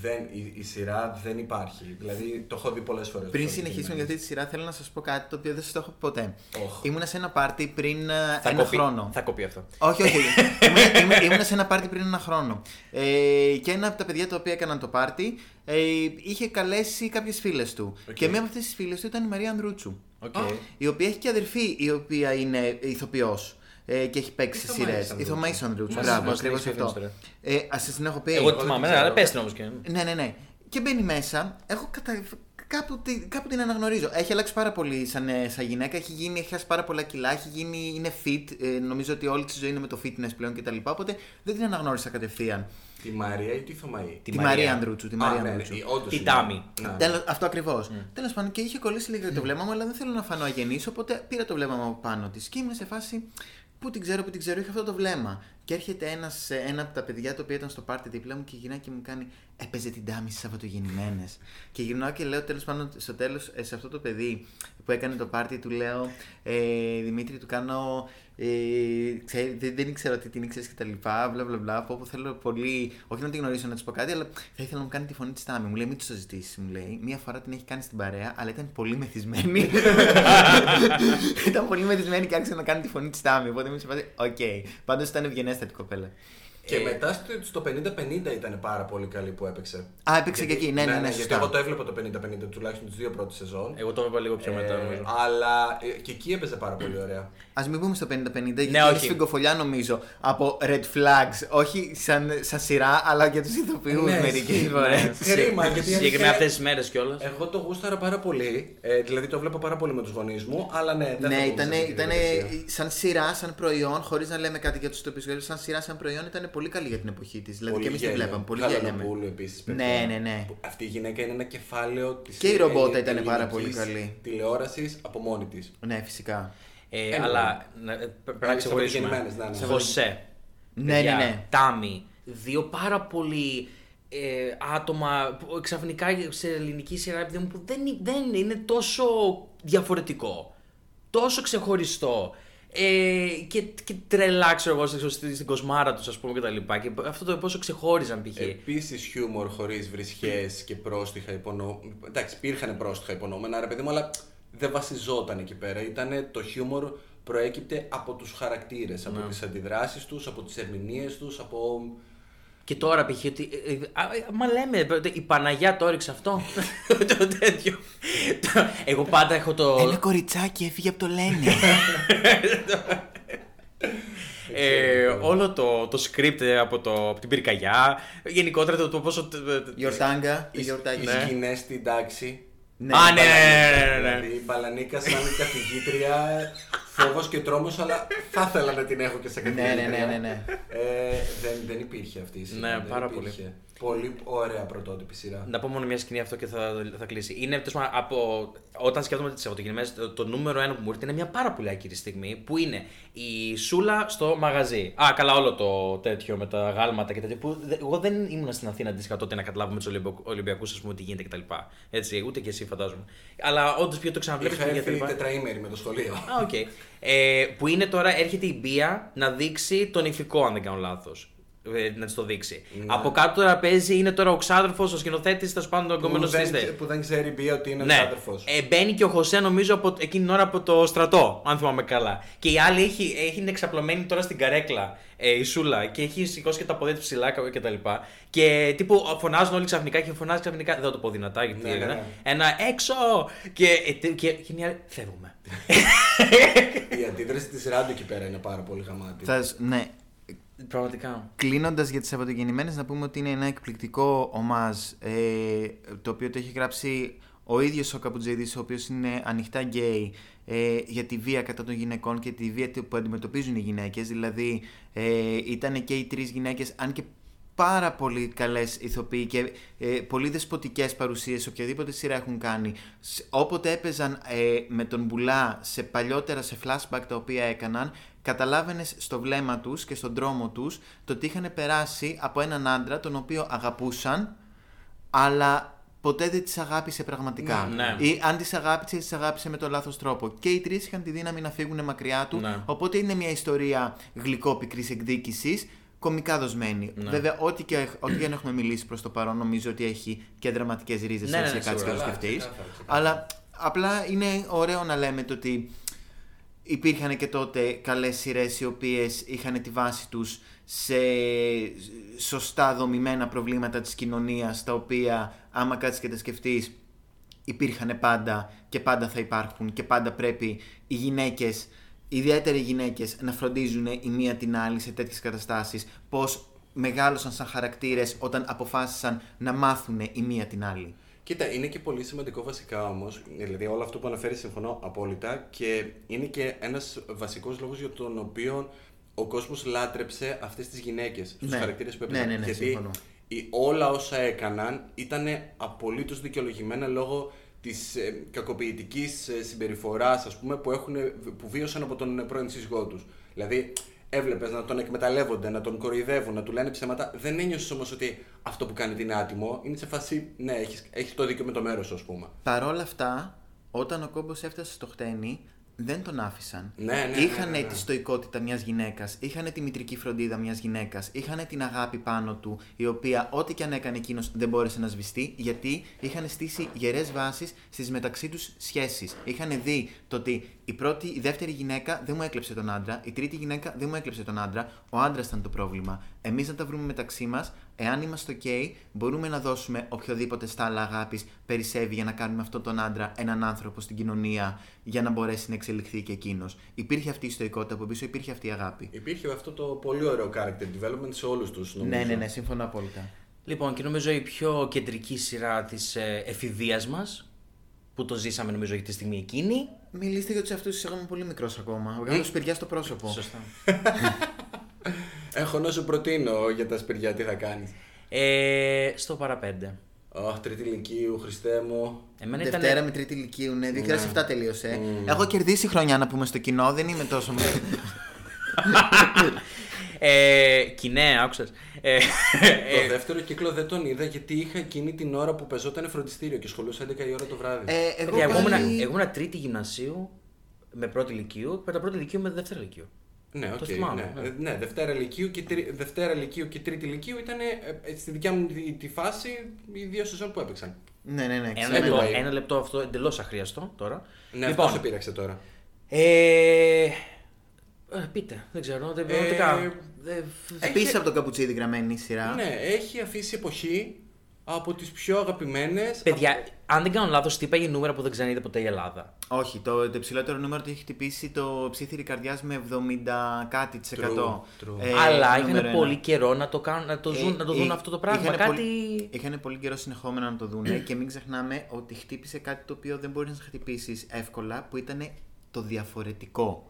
Δεν, η, η σειρά δεν υπάρχει. Δηλαδή το έχω δει πολλές φορές. Πριν το συνεχίσουμε για αυτή τη σειρά, θέλω να σας πω κάτι το οποίο δεν σας το έχω πει ποτέ. Οχ. Ήμουνα σε ένα πάρτι πριν ε, Θα ένα κοπεί, χρόνο. θα κοπεί αυτό. Όχι, όχι. *laughs* ήμουνα, ήμουνα, ήμουνα σε ένα πάρτι πριν ένα χρόνο. Ε, και ένα από τα παιδιά τα οποία έκαναν το πάρτι ε, είχε καλέσει κάποιες φίλες του. Και μία από αυτές τις φίλες του ήταν η Μαρία Ανδρούτσου. Οκ. Η οποία έχει και αδερφή η οποία είναι ηθοποιός. Ε, και έχει παίξει Ηθομαΐς σειρές. Ανδρούτσου. Ηθομαΐς Ανδρούτσου. Μας- Μπράβο, μας ακριβώς την έχεις αυτό. πει Ε, Α σα την έχω πει. Εγώ δεν θυμάμαι, ξέρω. αλλά πες την όμως και. Ναι, ναι, ναι. Και μπαίνει μέσα. Εγώ κατα... κάπου, τη- κάπου την αναγνωρίζω. Έχει αλλάξει πάρα πολύ σαν, ε, σαν γυναίκα. Έχει, γίνει, έχει χάσει πάρα πολλά κιλά. Έχει γίνει, είναι fit. Ε, νομίζω ότι όλη τη ζωή είναι με το fitness πλέον κτλ. Οπότε δεν την αναγνώρισα κατευθείαν. Τη Μαρία ή τη Θωμαή. Τη, Μαρία. Μαρία Ανδρούτσου. Τη Μαρία Α, ναι, Ανδρούτσου. ναι, όντως Τη είναι. Τάμι. Ναι. Τέλος, αυτό ακριβώς. Τέλος πάντων και είχε κολλήσει λίγο το βλέμμα μου, αλλά δεν θέλω να φανώ αγενής. Οπότε πήρα το βλέμμα μου από πάνω τη και ήμουν σε φάση. Πού την ξέρω, πού την ξέρω, είχα αυτό το βλέμμα. Και έρχεται ένας, ε, ένα από τα παιδιά το οποίο ήταν στο πάρτι δίπλα μου και γυρνάει και μου κάνει Έπαιζε την τάμι στις Σαββατογεννημένες. και γυρνάω και λέω τέλος πάντων στο τέλος σε αυτό το παιδί που έκανε το πάρτι του λέω ε, Δημήτρη, του κάνω. Ε, ξέρει, δεν, δεν ήξερα ότι την ήξερες και τα λοιπά. Μπλα μπλα μπλα. Από όπου θέλω πολύ. Όχι να την γνωρίσω να της πω κάτι, αλλά θα ήθελα να μου κάνει τη φωνή της Τάμι. Μου λέει, μην τη το ζητήσει, μου λέει. Μία φορά την έχει κάνει στην παρέα, αλλά ήταν πολύ μεθυσμένη. *laughs* ήταν πολύ μεθυσμένη και άρχισε να κάνει τη φωνή της Τάμι. Οπότε είμαι σε φάση, οκ. Πάντως ήταν ευγενέστατη κοπέλα. Και μετά στο- στο 50-50 ήταν πάρα πολύ καλή που έπαιξε. Α, έπαιξε και εκεί. Ναι, ναι, ναι, Γιατί σωστά. εγώ το έβλεπα το 50-50 τουλάχιστον τις δύο πρώτες σεζόν. Εγώ το έβλεπα λίγο πιο μετά, Ε, νομίζω. αλλά ε, και εκεί έπαιζε πάρα πολύ ωραία. Α μην πούμε στο 50-50, γιατί Ναι, είναι όχι. σφιγγοφολιά νομίζω από red flags. Όχι σαν, σαν σειρά, αλλά για τους ηθοποιούς Ναι, μερικές ισχύει. φορές. Κρίμα, γιατί Συγκεκριμένα αλήθεια- αυτές τις μέρες κιόλας. Εγώ το γούσταρα πάρα πολύ. Ε, δηλαδή το βλέπω πάρα πολύ με τους γονείς μου, αλλά ναι, δεν Ναι, θα μπούμε ήταν, σε αυτή τη ήταν διαδικασία. σαν σειρά, σαν προϊόν, χωρίς να λέμε κάτι για τους ηθοποιούς. Σαν σειρά, σαν προϊόν ήταν πολύ καλή για την εποχή της. Δηλαδή Πολύ και εμείς τη γέλιο. βλέπαμε. Πολύ γέλια. Γαλανοπούλου επίσης, Ναι, παιδιά. ναι, ναι. Που Αυτή η γυναίκα είναι ένα κεφάλαιο της Και η ρομπότα ήταν πάρα πολύ καλή. Τηλεόρασης από μόνη της. Ναι, φυσικά. Ε, Anyway. αλλά να- ε, πρέπει να Ε, ξεχωρίσουμε. Σαββατογεννημένες, ναι, ναι. Χωσέ. Ναι, Παιδιά, ναι, ναι. Τάμι. Δύο πάρα πολύ ε, άτομα που ξαφνικά σε ελληνική σειρά επειδή μου που δεν, είναι- δεν είναι τόσο διαφορετικό. Τόσο ξεχωριστό. Ε, και, και τρελά, ξέρω εγώ, στην, στην, στην κοσμάρα τους, ας πούμε, και τα λοιπά. Και αυτό το πόσο ξεχώριζαν π.χ. Επίσης χιούμορ χωρίς βρισχές και πρόστιχα υπονόμενα. Εντάξει, υπήρχαν πρόστιχα υπονόμενα, ρε παιδί μου, αλλά δεν βασιζόταν εκεί πέρα. Ήτανε το χιούμορ προέκυπτε από τους χαρακτήρες, από Ναι. τις αντιδράσεις τους, από τις ερμηνείες τους, από. Και τώρα π.χ. ότι. ε, ε, α, ε, μα λέμε, η Παναγιά το έριξε αυτό. *laughs* το τέτοιο. Το- Εγώ πάντα έχω το. Ένα κοριτσάκι έφυγε από το Λένι. *laughs* Ε, όλο το, το script ε, από, το, από την πυρκαγιά. Γενικότερα το, το πόσο. Γιορτάγκα. Οι, γιορτάκι. οι Ναι. σκηνές στην τάξη. Ναι. Α, ναι, ναι, ναι, ναι, ναι, ναι. Δηλαδή η Μπαλανίκα σαν καθηγήτρια, φόβος και τρόμος, αλλά θα ήθελα να την έχω και σαν Ναι, καθηγήτρια. ναι, ναι, ναι, ναι. Ε, δεν, δεν υπήρχε αυτή η σειρά. Ναι, δεν πάρα υπήρχε. Πολύ ωραία πρωτότυπη σειρά. Να πω μόνο μια σκηνή αυτό και θα, θα κλείσει. Είναι τέλος πάντων, από. Όταν σκέφτομαι τις Σαββατογεννημένες, το, το νούμερο ένα που μου έρχεται είναι μια πάρα πολύ άκυρη στιγμή που είναι η Σούλα στο μαγαζί. Α, καλά, όλο το τέτοιο με τα αγάλματα και τέτοιο. Που δε- εγώ δεν ήμουν στην Αθήνα αντίστοιχα τότε να καταλάβουμε τους Ολυμπιακούς, ας πούμε, τι γίνεται κτλ. Έτσι, ούτε και εσύ φαντάζομαι. Αλλά όντως πια το ξαναβλέπεις Είχα και έρθει κτλ. τετραήμερη με το σχολείο. Α, οκ. Ε, που είναι τώρα, έρχεται η Μπία να δείξει τον ηφικό, αν δεν κάνω λάθος. Ε, να της το δείξει. Ναι. Από κάτω τώρα παίζει, είναι τώρα ο ξάδερφος, ο σκηνοθέτης, τέλος πάντων, ο που, εγκόμενο δεν, τη. που δεν ξέρει μπία ότι είναι Ναι. ναι. άδερφο. Ε, μπαίνει και ο Χωσέ, νομίζω, από, εκείνη την ώρα από το στρατό, αν θυμάμαι καλά. Και η άλλη έχει, έχει είναι εξαπλωμένη τώρα στην καρέκλα, ε, η Σούλα, και έχει σηκώσει και τα πόδια του ψηλά και τα λοιπά. Και τύπου φωνάζουν όλοι ξαφνικά και φωνάζει ξαφνικά. Δεν θα το πω δυνατά γιατί Ναι, ναι, έγινε. ναι. Ένα έξω! Και, ε, τε- και, και είναι η άλλη, φεύγουμε. Η αντίδραση της Ράντο εκεί πέρα είναι πάρα πολύ γαμάτη. Θα, σ- ναι, Πραγματικά. Κλείνοντας για τις Σαββατογεννημένε, να πούμε ότι είναι ένα εκπληκτικό ομάζ ε, το οποίο το έχει γράψει ο ίδιος ο Καπουτζίδη, ο οποίος είναι ανοιχτά γκέι ε, για τη βία κατά των γυναικών και τη βία που αντιμετωπίζουν οι γυναίκες. Δηλαδή, ε, ήταν και οι τρεις γυναίκες, αν και πάρα πολύ καλές ηθοποιοί και ε, πολύ δεσποτικές παρουσίες σε οποιαδήποτε σειρά έχουν κάνει. Σ- Όποτε έπαιζαν ε, με τον Μπουλά σε παλιότερα σε flashback τα οποία έκαναν, καταλάβαινες στο βλέμμα τους και στον τρόμο τους το ότι είχαν περάσει από έναν άντρα τον οποίο αγαπούσαν αλλά ποτέ δεν τις αγάπησε πραγματικά. Ναι, ναι. Ή αν τις αγάπησε, τις αγάπησε με τον λάθος τρόπο. Και οι τρεις είχαν τη δύναμη να φύγουν μακριά του, Ναι. οπότε είναι μια ιστορία γλυκόπικρης εκδίκησης, κομικά δοσμένη. Ναι. Βέβαια, ό,τι και, ό,τι και αν έχουμε μιλήσει προς το παρόν, νομίζω ότι έχει και δραματικές ρίζες, Ναι, αν ναι, σε ναι, κάτσεις και το σίγουρα. σκεφτείς. Ξεκάθαρα, ξεκάθαρα. Αλλά απλά είναι ωραίο να λέμε το ότι υπήρχαν και τότε καλές σειρές οι οποίες είχαν τη βάση τους σε σωστά δομημένα προβλήματα της κοινωνίας τα οποία άμα κάτσεις και τα σκεφτείς υπήρχαν πάντα και πάντα θα υπάρχουν και πάντα πρέπει οι γυναίκες, ιδιαίτερα οι γυναίκες να φροντίζουν η μία την άλλη σε τέτοιες καταστάσεις πως μεγάλωσαν σαν χαρακτήρες όταν αποφάσισαν να μάθουν η μία την άλλη. Κοίτα, είναι και πολύ σημαντικό βασικά όμως. Δηλαδή, όλο αυτό που αναφέρεις συμφωνώ απόλυτα και είναι και ένας βασικός λόγος για τον οποίο ο κόσμος λάτρεψε αυτές τις γυναίκες, στους Ναι. χαρακτήρες που Ναι, έπαιζαν. ναι, ναι, Γιατί συμφωνώ. οι- όλα όσα έκαναν ήταν απολύτως δικαιολογημένα λόγω της ε, κακοποιητικής συμπεριφοράς, ας πούμε, που, έχουν, που βίωσαν από τον πρώην σύζυγό τους. Δηλαδή, έβλεπες να τον εκμεταλλεύονται, να τον κοροϊδεύουν, να του λένε ψέματα. Δεν ένιωσες όμως ότι αυτό που κάνει είναι άτιμο. Είναι σε φάση, ναι, έχεις έχεις το δίκιο με το μέρος, ας πούμε. Παρόλα αυτά, όταν ο κόμπος έφτασε στο χτένι, δεν τον άφησαν. Ναι, ναι, ναι, είχαν ναι, ναι. τη στοικότητα μιας γυναίκας, είχαν τη μητρική φροντίδα μιας γυναίκας, είχαν την αγάπη πάνω του, η οποία ό,τι και αν έκανε εκείνος δεν μπόρεσε να σβηστεί, γιατί είχαν στήσει γερές βάσεις στις μεταξύ τους σχέσεις. Είχαν δει το ότι η, πρώτη, η δεύτερη γυναίκα δεν μου έκλεψε τον άντρα, η τρίτη γυναίκα δεν μου έκλεψε τον άντρα, ο άντρας ήταν το πρόβλημα. Εμείς να τα βρούμε μεταξύ μας, εάν είμαστε OK, μπορούμε να δώσουμε οποιοδήποτε στάλα αγάπης περισσεύει για να κάνουμε αυτόν τον άντρα έναν άνθρωπο στην κοινωνία για να μπορέσει να εξελιχθεί και εκείνος. Υπήρχε αυτή η στοικότητα από πίσω, υπήρχε αυτή η αγάπη. Υπήρχε αυτό το πολύ ωραίο character development σε όλους τους, νομίζω. Ναι, ναι, ναι, συμφωνώ απόλυτα. Λοιπόν, και νομίζω η πιο κεντρική σειρά της ε, εφηβείας μας, που το ζήσαμε νομίζω για τη στιγμή εκείνη. Μιλήστε για τους εαυτούς σας, εγώ είμαι πολύ μικρός ακόμα. Βγάλω σπηριά στο πρόσωπο. Σωστά. *laughs* Έχω να σου προτείνω για τα σπηριά τι θα κάνεις. Ε, στο παραπέντε. Αχ, τρίτη ηλικίου, Χριστέ μου. Εμένα Δευτέρα ήταν. με τρίτη ηλικίου, ναι, 2007 τελείωσε. Έχω κερδίσει χρονιά να πούμε στο κοινό, δεν είμαι τόσο. *laughs* Ε, κοινέ, άκουσα. Ε, Το δεύτερο κύκλο δεν τον είδα γιατί είχα εκείνη την ώρα που πεζόταν φροντιστήριο και σχολούσα 11 η ώρα το βράδυ. ε, εγώ παιδιά, εγώ, ήμουνα, πάλι- εγώ ήμουνα τρίτη γυμνασίου με πρώτη λυκείου, μετά πρώτη λυκείου με δεύτερη λυκείου. Ναι, το οκ. θυμάμαι, ναι. ναι. Ε, ναι, Δευτέρα λυκείου και, τρι... Δευτέρα λυκείου και τρίτη λυκείου ήταν ε, ε, στη δικιά μου τη, τη φάση οι δύο σεζόν που έπαιξαν. Ναι, ναι, ναι. Ένα ξέρω. λεπτό, Anyway. ένα λεπτό αυτό εντελώς αχρείαστο τώρα. Ναι, λοιπόν, αυτό σε πείραξε τώρα. ε, ε, πείτε, δεν ξέρω. Δεν, πραγματικά, Ε, δεν- Επίσης από το καπουτσίδι γραμμένη η σειρά. Ναι, έχει αφήσει εποχή από τις πιο αγαπημένες. Παιδιά, αν δεν κάνω λάθος, τι είπα για νούμερα που δεν ξαναείδε ποτέ η Ελλάδα. Όχι, το, το υψηλότερο νούμερο το έχει χτυπήσει το ψήθυρη καρδιάς με 70 κάτι της εκατό. true. Ε, Αλλά νούμερο είχαν ένα. πολύ καιρό να το, κάνουν, να το, ζουν, να το δουν Ε, αυτό το πράγμα. είχανε Κάτι. Πολύ, είχαν πολύ καιρό συνεχόμενα να το δούνε και μην ξεχνάμε ότι χτύπησε κάτι το οποίο δεν μπορείς να χτυπήσεις εύκολα που ήταν το διαφορετικό.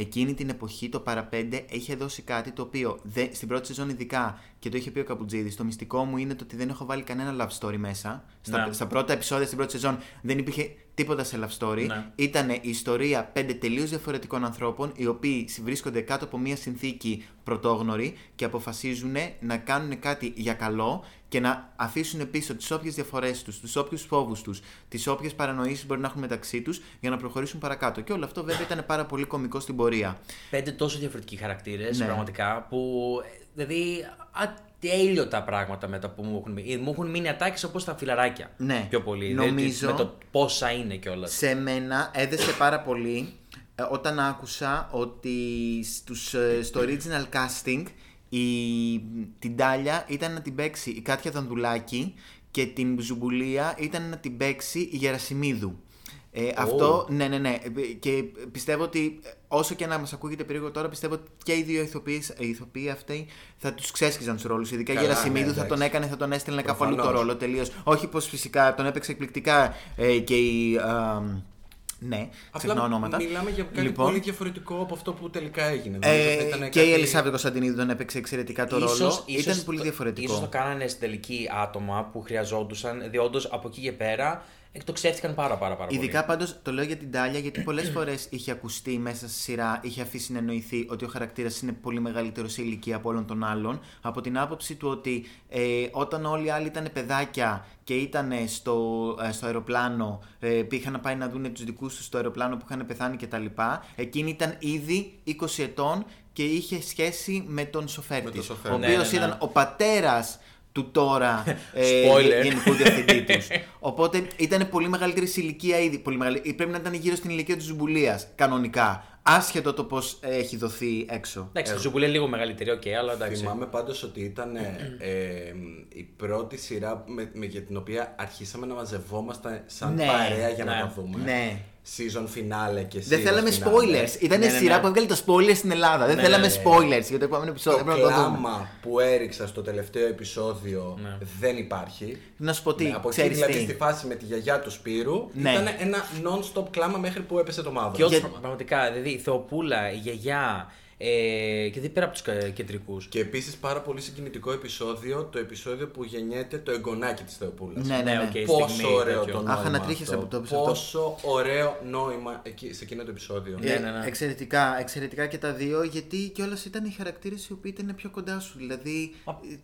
Εκείνη την εποχή το παραπέντε είχε δώσει κάτι το οποίο δεν, στην πρώτη σεζόν ειδικά και το είχε πει ο Καπουτζίδης το μυστικό μου είναι το ότι δεν έχω βάλει κανένα love story μέσα. Στα, Ναι. στα πρώτα επεισόδια στην πρώτη σεζόν δεν υπήρχε τίποτα σε love story. Ναι. Ήταν η ιστορία πέντε τελείως διαφορετικών ανθρώπων, οι οποίοι βρίσκονται κάτω από μια συνθήκη πρωτόγνωρη και αποφασίζουν να κάνουν κάτι για καλό και να αφήσουν πίσω τις όποιες διαφορές τους, τους όποιους φόβους τους, τις όποιες παρανοήσεις μπορεί να έχουν μεταξύ τους για να προχωρήσουν παρακάτω. Και όλο αυτό βέβαια ήταν πάρα πολύ κωμικό στην πορεία. Πέντε τόσο διαφορετικοί χαρακτήρες, Ναι. πραγματικά, που. ε, Δηλαδή, ατέλειωτα πράγματα μετά που μου έχουν μείνει. Μου έχουν μείνει ατάκες όπως τα φιλαράκια. Ναι. Πιο πολύ. Νομίζω- Δηλαδή, με το πόσα είναι κιόλας. Σε μένα έδεσε πάρα πολύ ε, όταν άκουσα ότι στους, ε, στο original casting η, την Τάλια ήταν να την παίξει η Κάτια Δανδουλάκη και την Ζουμπουλία ήταν να την παίξει η Γερασιμίδου. Ε, Αυτό, ναι, ναι, ναι. Ε, Και πιστεύω ότι ε, όσο και να μας ακούγεται περίεργο τώρα, πιστεύω ότι και οι δύο ηθοποιοί, οι ηθοποιοί αυτοί θα τους ξέσχιζαν τους ρόλους. Ειδικά η Καλά, Γερασιμίδου ναι, θα εντάξει. τον έκανε, θα τον έστελνε καθόλου το Προφανώς. ρόλο τελείως. Όχι πως φυσικά τον έπαιξε εκπληκτικά ε, και η. α, Ναι, Απλά ξεχνάω ονόματα. μιλάμε για κάτι Λοιπόν, πολύ διαφορετικό από αυτό που τελικά έγινε. Νομίζω θα Ε, ήταν και κάτι- η Ελισάβετ Κωνσταντινίδη τον έπαιξε εξαιρετικά το ρόλο. Ήταν πολύ το- διαφορετικό. Ίσως το κάνανε στην τελική άτομα που χρειαζόντουσαν, διότι όντως από εκεί και πέρα εκτοξεύτηκαν πάρα πάρα πάρα πολύ. Ειδικά πάντως το λέω για την Τάλια γιατί πολλές *clears throat* φορές είχε ακουστεί μέσα στη σειρά, είχε αφήσει να εννοηθεί ότι ο χαρακτήρας είναι πολύ μεγαλύτερος σε ηλικία από όλων των άλλων. Από την άποψη του ότι ε, όταν όλοι οι άλλοι ήταν παιδάκια και ήταν στο, ε, στο αεροπλάνο, ε, πήγαν να πάει να δουν τους δικούς τους στο αεροπλάνο που είχαν πεθάνει κτλ. Εκείνη ήταν ήδη 20 ετών και είχε σχέση με τον σοφέρ Με τον της, σοφέρ. Ο Ναι, οποίος ναι, ναι. ήταν ο πατέρας του τώρα *laughs* ε, Spoiler. γενικού διευθυντή τους. *laughs* Οπότε ήταν πολύ μεγαλύτερη σε ηλικία ήδη. Πολύ μεγαλύτερη. Πρέπει να ήταν γύρω στην ηλικία της Ζουμπουλίας κανονικά. Άσχετο το πώς έχει δοθεί έξω. Εντάξει, η Ζουμπουλή είναι λίγο μεγαλύτερη, οκ, αλλά εντάξει. Θυμάμαι πάντως ότι ήταν ε, *clears throat* ε, η πρώτη σειρά με, με, για την οποία αρχίσαμε να μαζευόμαστε σαν Ναι, παρέα για να ναι, τα δούμε. ναι. Season finale και Δεν series θέλαμε finale. spoilers. Ήταν Ναι, ναι, σειρά ναι. που έβγαλε τα spoilers στην Ελλάδα. Δεν Ναι, θέλαμε ναι, ναι. spoilers για το επόμενο επεισόδιο. Το Πρέπει να το δούμε. κλάμα που έριξα στο τελευταίο επεισόδιο Ναι. δεν υπάρχει. Να σου πω τι, Ναι, από εκεί ξέρεις δηλαδή τι. στη φάση με τη γιαγιά του Σπύρου Ναι. ήταν ένα non-stop κλάμα μέχρι που έπεσε το μαύρο. Και όντως, Για- πραγματικά, δηλαδή η Θεοπούλα, η γιαγιά ε, και δεν πέρα από τους κεντρικούς. Και επίσης πάρα πολύ συγκινητικό επεισόδιο, το επεισόδιο που γεννιέται το εγγονάκι της Θεοπούλας. Ναι, ναι, ναι. οκ, Πόσο στιγμή, ωραίο τέτοιο. το νόημα. Αχ, ανατρίχιασα αυτό. από το επεισόδιο. Πόσο ωραίο νόημα εκεί, σε εκείνο το επεισόδιο. Ναι, Ε, ναι, ναι. Εξαιρετικά, εξαιρετικά και τα δύο, γιατί κιόλας ήταν οι χαρακτήρες οι οποίοι ήταν πιο κοντά σου. Δηλαδή,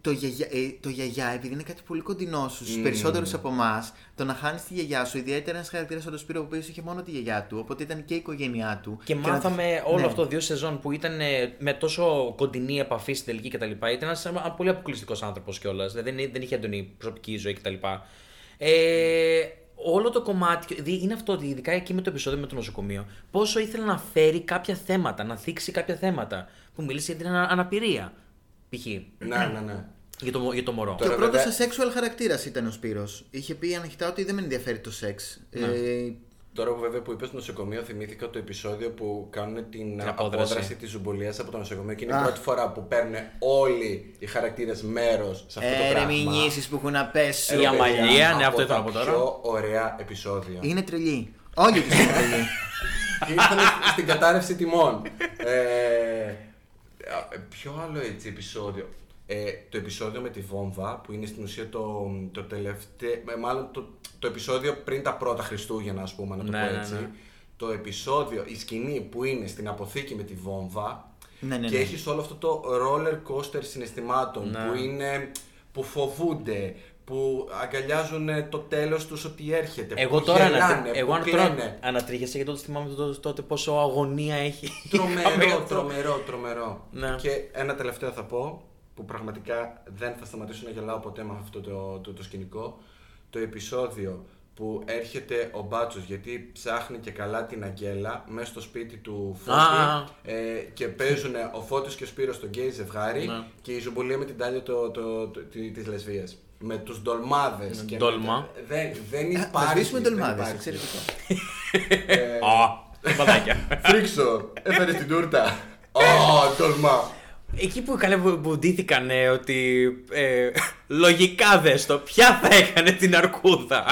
το γιαγιά, ε, το γιαγιά, επειδή είναι κάτι πολύ κοντινό σου, στους Mm. περισσότερους από εμάς, το να χάνεις τη γιαγιά σου, ιδιαίτερα ένας χαρακτήρας σαν τον Σπύρο, ο οποίος είχε μόνο τη γιαγιά του, οπότε ήταν και η οικογένειά του. Και να- μάθαμε όλο Ναι. αυτό δύο σεζόν που ήταν ε, με τόσο κοντινή επαφή στην τελική κτλ. Ήταν ένας πολύ αποκλειστικός άνθρωπος κιόλας. Δηλαδή δεν, δεν είχε έντονη προσωπική ζωή κτλ. Ε, όλο το κομμάτι. δι- Είναι αυτό ότι ειδικά εκεί με το επεισόδιο με το νοσοκομείο, πόσο ήθελε να φέρει κάποια θέματα, να θίξει κάποια θέματα. Που μίλησε για την ανα- αναπηρία. Π.χ. Ναι, ναι, ναι. Για το, για το μωρό. Και ο Τώρα, πρώτος βέβαια- asexual χαρακτήρας ήταν ο Σπύρος. Είχε πει ανοιχτά ότι δεν με ενδιαφέρει το σεξ. Ναι. Ε, Τώρα που βέβαια που είπες στο νοσοκομείο, θυμήθηκα το επεισόδιο που κάνουν την, απόδραση. απόδραση, της ζουμπολίας από το νοσοκομείο και είναι η Αχ. πρώτη φορά που παίρνουν όλοι οι χαρακτήρες μέρος σε αυτό το ε, ρε, πράγμα. μη νιήσεις που έχουν να πέσουν. Η Ρε, αμαλία, παιδιά, ναι, αυτό ήθελα τα να πω τώρα. πιο ωραία επεισόδια. Είναι τρελή. Όλοι τους είναι τρελοί. *laughs* Ήρθαν στην κατάρρευση τιμών. Ε, ε, ποιο άλλο έτσι επεισόδιο. Ε, το επεισόδιο με τη βόμβα που είναι στην ουσία το, το τελευταίο. ε, Μάλλον το, το επεισόδιο πριν τα πρώτα Χριστούγεννα, ας πούμε, να το Ναι, πω ναι, έτσι. ναι. Το επεισόδιο, η σκηνή που είναι στην αποθήκη με τη βόμβα Ναι, ναι, και ναι. έχεις όλο αυτό το roller coaster συναισθημάτων Ναι. που είναι. που φοβούνται, που αγκαλιάζουν ε, το τέλος τους ότι έρχεται. Εγώ που τώρα γελάνε, ανατρί... εγώ που αν τώρα κλαίνε. ανατρίχιασα γιατί τότε θυμάμαι τότε, τότε πόσο αγωνία έχει. Τρομερό, *laughs* Καμία- τρομερό, τρομερό. Ναι. Και ένα τελευταίο θα πω, που πραγματικά δεν θα σταματήσω να γελάω ποτέ με αυτό το, το, το σκηνικό. Το επεισόδιο που έρχεται ο Μπάτσος γιατί ψάχνει και καλά την Αγγέλα μέσα στο σπίτι του Φώτη Α. ε, και παίζουν ο Φώτης και ο Σπύρος το γκέι ζευγάρι Ναι. και η Ζουμπουλία με την Τάλια το, το, το, τη- τις λεσβίες. Με τους ντολμάδες. και με ντόλμα. τα- δεν, δεν Θα υπάρχει. σβήσουμε ντολμάδες. υπάρχει. Εξαιρετικό. Α, παιδάκια. Φρίξο, έφερε την τούρτα. Ο ντολμάς. Εκεί που καλέ που που ντύθηκαν ε, ότι ε, λογικά δες το, ποια θα έκανε την αρκούδα.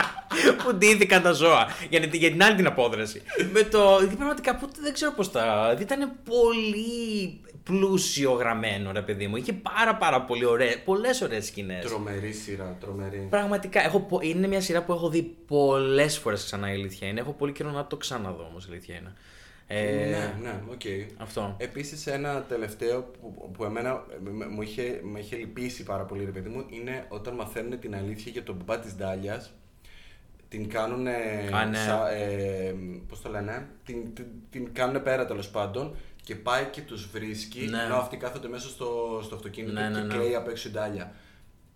*laughs* που ντύθηκαν τα ζώα για, την- για την άλλη την απόδραση. Με το. γιατί Πραγματικά που δεν ξέρω πώς τα. Ήταν πολύ πλούσιο γραμμένο, ρε παιδί μου. Είχε πάρα πάρα πολύ ωραίε, πολλές ωραίες σκηνές. Τρομερή σειρά, τρομερή. Πραγματικά, έχω, πο- είναι μια σειρά που έχω δει πολλές φορές ξανά η αλήθεια είναι. Έχω πολύ καιρό να το ξαναδώ όμως, η αλήθεια είναι. Ε, ναι, ναι, οκ. Αυτό. Επίσης ένα τελευταίο που, που εμένα με- μου είχε, με είχε λυπήσει πάρα πολύ ρε παιδί μου είναι όταν μαθαίνουν την αλήθεια για τον μπαμπά της Ντάλιας την κάνουν Α, ναι. ε, πώς το λένε την, την, την κάνουν πέρα τέλος πάντων και πάει και τους βρίσκει Ναι. ενώ αυτοί κάθονται μέσα στο, στο αυτοκίνητο Ναι, ναι, και ναι. κλαίει απ' έξω η Ντάλια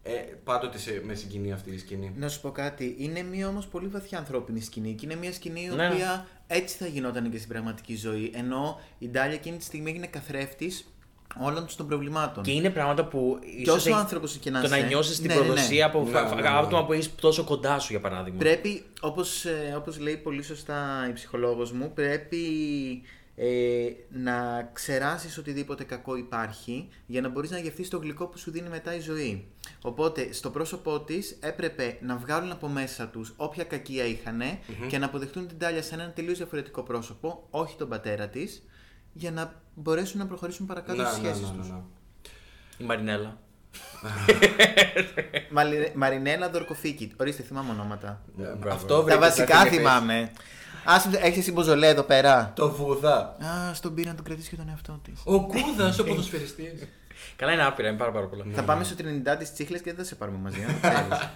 ε, πάντοτε σε, με συγκινεί αυτή η σκηνή Να σου πω κάτι. Είναι μια όμως πολύ βαθιά ανθρώπινη σκηνή και είναι μια σκηνή η Ναι. οποία έτσι θα γινόταν και στην πραγματική ζωή. Ενώ η Ντάλια εκείνη τη στιγμή έγινε καθρέφτης όλων του των προβλημάτων. Και είναι πράγματα που. Και ίσως όσο έχει- άνθρωπος και να Το να είσαι, νιώσεις την ναι, ναι, ναι. προδοσία από Ναι, φα- ναι, φα- ναι. άτομα που έχει τόσο κοντά σου, για παράδειγμα. Πρέπει, όπως, ε, όπως λέει πολύ σωστά η ψυχολόγος μου, πρέπει ε, να ξεράσεις οτιδήποτε κακό υπάρχει για να μπορείς να γευτείς το γλυκό που σου δίνει μετά η ζωή. Οπότε στο πρόσωπό της έπρεπε να βγάλουν από μέσα τους όποια κακία είχανε και να αποδεχτούν την Τάλια σε έναν τελείως διαφορετικό πρόσωπο, όχι τον πατέρα της, για να μπορέσουν να προχωρήσουν παρακάτω Ναι, στις ναι, σχέσεις ναι, ναι, τους. ναι. Η Μαρινέλα. Μαλι- Μαρινέλα Δορκοφίκη. Ορίστε, θυμάμαι ονόματα. Αυτό Τα βρήκες βασικά να την θυμάμαι. Ας έχεις εσύ μποζολέ εδώ πέρα; Το βουδά. Α, στον πήρε να τον κρατήσει και τον εαυτό της. Ο Κούδας, ο ποδοσφαιριστής. *laughs* Καλά είναι άπειρα, είναι πάρα, πάρα πολλά. Θα πάμε στο Τρινιντά τη Τσίχλες και δεν θα σε πάρουμε μαζί. αν θέλεις. *laughs*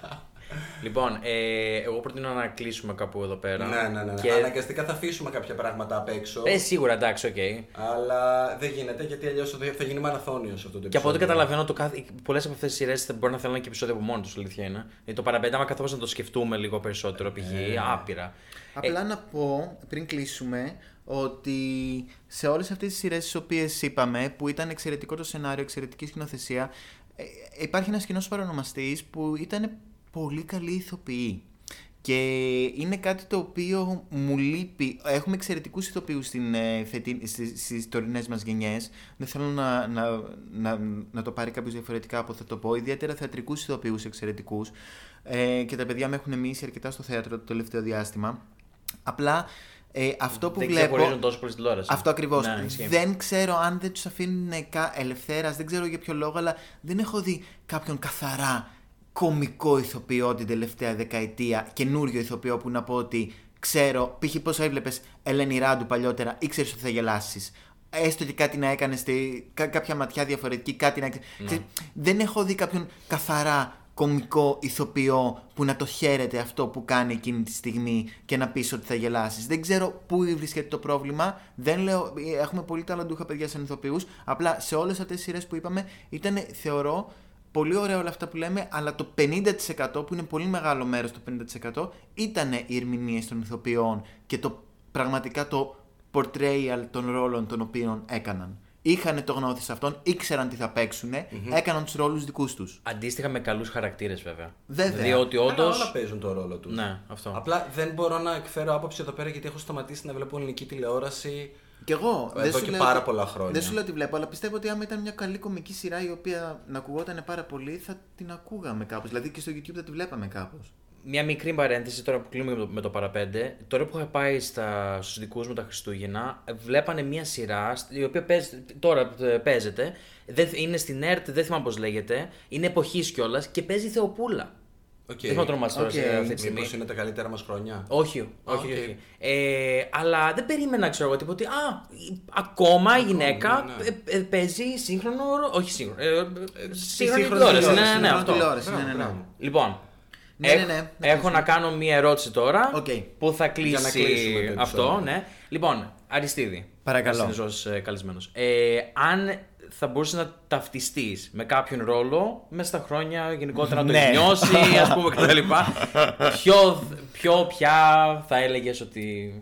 Λοιπόν, ε, εγώ προτείνω να κλείσουμε κάπου εδώ πέρα. ναι, ναι, ναι. Και... Αναγκαστικά θα αφήσουμε κάποια πράγματα απ' έξω. Ε, σίγουρα, εντάξει, οκ. Αλλά δεν γίνεται γιατί αλλιώς θα γίνει μαραθώνιος αυτό το επεισόδιο. Και από ό,τι καταλαβαίνω, το κάθε... πολλές από αυτές τις σειρές μπορεί να θέλουν και επεισόδια από μόνο τους, αλήθεια είναι. Γιατί το Παρά Πέντε, άμα καθόμαστε να το σκεφτούμε λίγο περισσότερο, π.χ. Ε, άπειρα. Απλά να πω πριν κλείσουμε ότι σε όλες αυτές τις σειρές τις οποίες είπαμε που ήταν εξαιρετικό το σενάριο, εξαιρετική σκηνοθεσία ε, υπάρχει ένας κοινός παρονομαστής που ήταν πολύ καλή ηθοποιοί. Και είναι κάτι το οποίο μου λείπει. Έχουμε εξαιρετικούς ηθοποιούς στις στις τωρινές μας γενιές. Δεν θέλω να, να, να, να το πάρει κάποιος διαφορετικά από θα το πω. Ιδιαίτερα θεατρικούς ηθοποιούς εξαιρετικούς. Ε, και τα παιδιά με έχουν μείνει αρκετά στο θέατρο το τελευταίο διάστημα. Απλά ε, αυτό που δεν βλέπω. ξεχωρίζουν τόσο πολύ στην τηλεόραση. Αυτό ακριβώς. Ναι, ισχύει. δεν ξέρω αν δεν τους αφήνουν ελευθέρας, δεν ξέρω για ποιο λόγο, αλλά δεν έχω δει κάποιον καθαρά κομικό ηθοποιό την τελευταία δεκαετία, καινούριο ηθοποιό που να πω ότι ξέρω, π.χ. πώς έβλεπες Ελένη Ράντου παλιότερα, ήξερε ότι θα γελάσεις. Έστω και κάτι να έκανες, κάποια ματιά διαφορετική, κάτι να. Ξέρεις, δεν έχω δει κάποιον καθαρά κομικό ηθοποιό που να το χαίρεται αυτό που κάνει εκείνη τη στιγμή και να πεις ότι θα γελάσεις. Δεν ξέρω πού βρίσκεται το πρόβλημα. Δεν λέω, έχουμε πολύ ταλαντούχα παιδιά σαν ηθοποιούς. Απλά σε όλες αυτές τις σειρές που είπαμε ήταν, θεωρώ, πολύ ωραία όλα αυτά που λέμε, αλλά το 50% που είναι πολύ μεγάλο μέρος το 50% ήταν οι ερμηνείες των ηθοποιών και το πραγματικά το portrayal των ρόλων των οποίων έκαναν. Είχαν το γνώθι σε αυτόν, ήξεραν τι θα παιξουν έκαναν τους ρόλους δικούς τους. Αντίστοιχα με καλούς χαρακτήρες, βέβαια. Βέβαια. Διότι όντω. Όλα, όλα παίζουν το ρόλο τους. Ναι, αυτό. Απλά δεν μπορώ να εκφέρω άποψη εδώ πέρα γιατί έχω σταματήσει να βλέπω ελληνική τηλεόραση. Κι εγώ. Εδώ δεν σου και λέω πάρα ότι- πολλά χρόνια. Δεν σου λέω ότι βλέπω, αλλά πιστεύω ότι άμα ήταν μια καλή κομική σειρά η οποία να ακουγόταν πάρα πολύ, θα την ακούγαμε κάπως. Δηλαδή και στο YouTube θα τη βλέπαμε κάπως. Μια μικρή παρένθεση τώρα που κλείνουμε με το, με το Παρά Πέντε. Τώρα που είχα πάει στα, στους δικούς μου τα Χριστούγεννα, βλέπανε μια σειρά η οποία παίζει- τώρα ε, παίζεται. Δεν, είναι στην ΕΡΤ, δεν θυμάμαι πώς λέγεται. Είναι εποχής κιόλας και παίζει η Θεοπούλα. Okay. Δεν θυμάμαι το όνομά της τώρα Οκ. σε αυτή τη στιγμή. Μήπως είναι τα καλύτερα μας χρόνια. Όχι, όχι, οκ. όχι. Ε, αλλά δεν περίμενα, ξέρω εγώ, τίποτα. ότι, Α, η- ακόμα η γυναίκα ναι, ναι. ε, ε, παίζει σύγχρονο. ρο- Όχι σύγχρονο. Ε, ε, σύγχρονη σύγχρονη τηλεόραση. Ναι, τηλεόραση, ναι, ναι, σύγχρονη αυτό. τηλεόραση, ναι, Μπράβο, ναι, ναι. μπράβο. Λοιπόν. Ναι, έχ- ναι, ναι, να έχω να κάνω μία ερώτηση τώρα Οκ. που θα Για να κλείσουμε κλείσει το αυτό. επεισόδιο. Ναι. Λοιπόν, Αριστίδη. Παρακαλώ. Ως καλεσμένος. Ε, αν θα μπορούσες να ταυτιστείς με κάποιον ρόλο μέσα στα χρόνια γενικότερα να το Ναι. έχεις νιώσει, ας πούμε κτλ. *laughs* ποιο, ποιο ποια θα έλεγες ότι.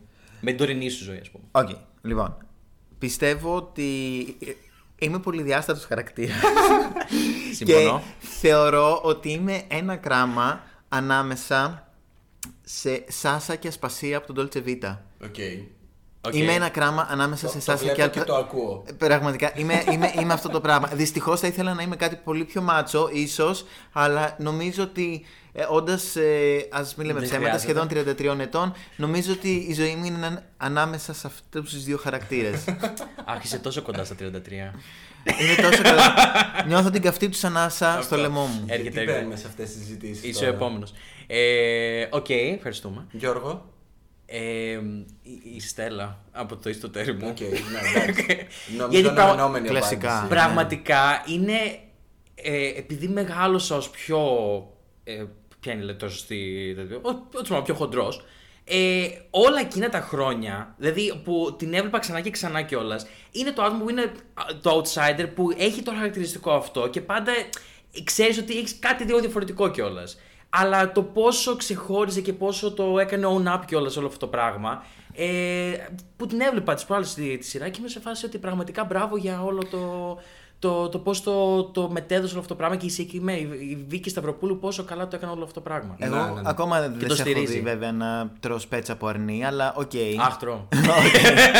με την τωρινή σου ζωή, ας πούμε. Οκ. Λοιπόν. Πιστεύω ότι είμαι πολυδιάστατος χαρακτήρας. *laughs* Συμφωνώ. Και θεωρώ ότι είμαι ένα κράμα ανάμεσα σε Σάσα και Ασπασία από το Dolce Vita. Οκ. Οκ. Είμαι ένα κράμα ανάμεσα Το- σε το Σάσα βλέπω και και το ακούω. Πραγματικά είμαι, είμαι, είμαι αυτό το πράγμα. Δυστυχώς θα ήθελα να είμαι κάτι πολύ πιο μάτσο, ίσως, αλλά νομίζω ότι ε, όντας. Ε, Α μην λέμε Δεν ψέματα, χρειάζεται. σχεδόν 33 ετών, νομίζω ότι η ζωή μου είναι ένα- ανάμεσα σε αυτούς τους δύο χαρακτήρες. *laughs* Αχ, είσαι τόσο κοντά στα 33. είναι τόσο καλά. Νιώθω την καυτή του ανάσα στο λαιμό μου. Έρχεται, Γιατί έρχεται. μπαίνουμε σε αυτές τις συζητήσεις Είσαι ο τώρα; επόμενος. Ε, Οκ, ευχαριστούμε. Γιώργο. Ε, η, η Στέλλα από το Είσαι το Ταίρι μου. Οκ, ναι, εντάξει. *laughs* Νομίζω Γιατί πρα- αναμενόμενη Κλασικά. απάντηση. Πραγματικά είναι. Ε, επειδή μεγάλωσα ως πιο. Ε, ποια είναι το σωστή. τέτοιο, ο- ο- ο πιο χοντρός. Ε, όλα εκείνα τα χρόνια, δηλαδή που την έβλεπα ξανά και ξανά κιόλας, είναι το άτομο που είναι α, το outsider που έχει το χαρακτηριστικό αυτό και πάντα ξέρεις ότι έχεις κάτι λίγο διαφορετικό κιόλας. Αλλά το πόσο ξεχώριζε και πόσο το έκανε own up κιόλας όλο αυτό το πράγμα. Ε, που την έβλεπα τις προάλλες στη τη σειρά και είμαι σε φάση ότι πραγματικά μπράβο για όλο το, το, το πώς το, το μετέδωσε όλο αυτό το πράγμα και η συγκεκριμένη η Βίκη Σταυροπούλου πόσο καλά το έκανε όλο αυτό το πράγμα. Εγώ Ναι, ναι, ναι. ακόμα δεν το σε έχω στηρίζει. δει βέβαια να τρώω σπέτσα από αρνή, αλλά οκ. Άχτρο. *laughs*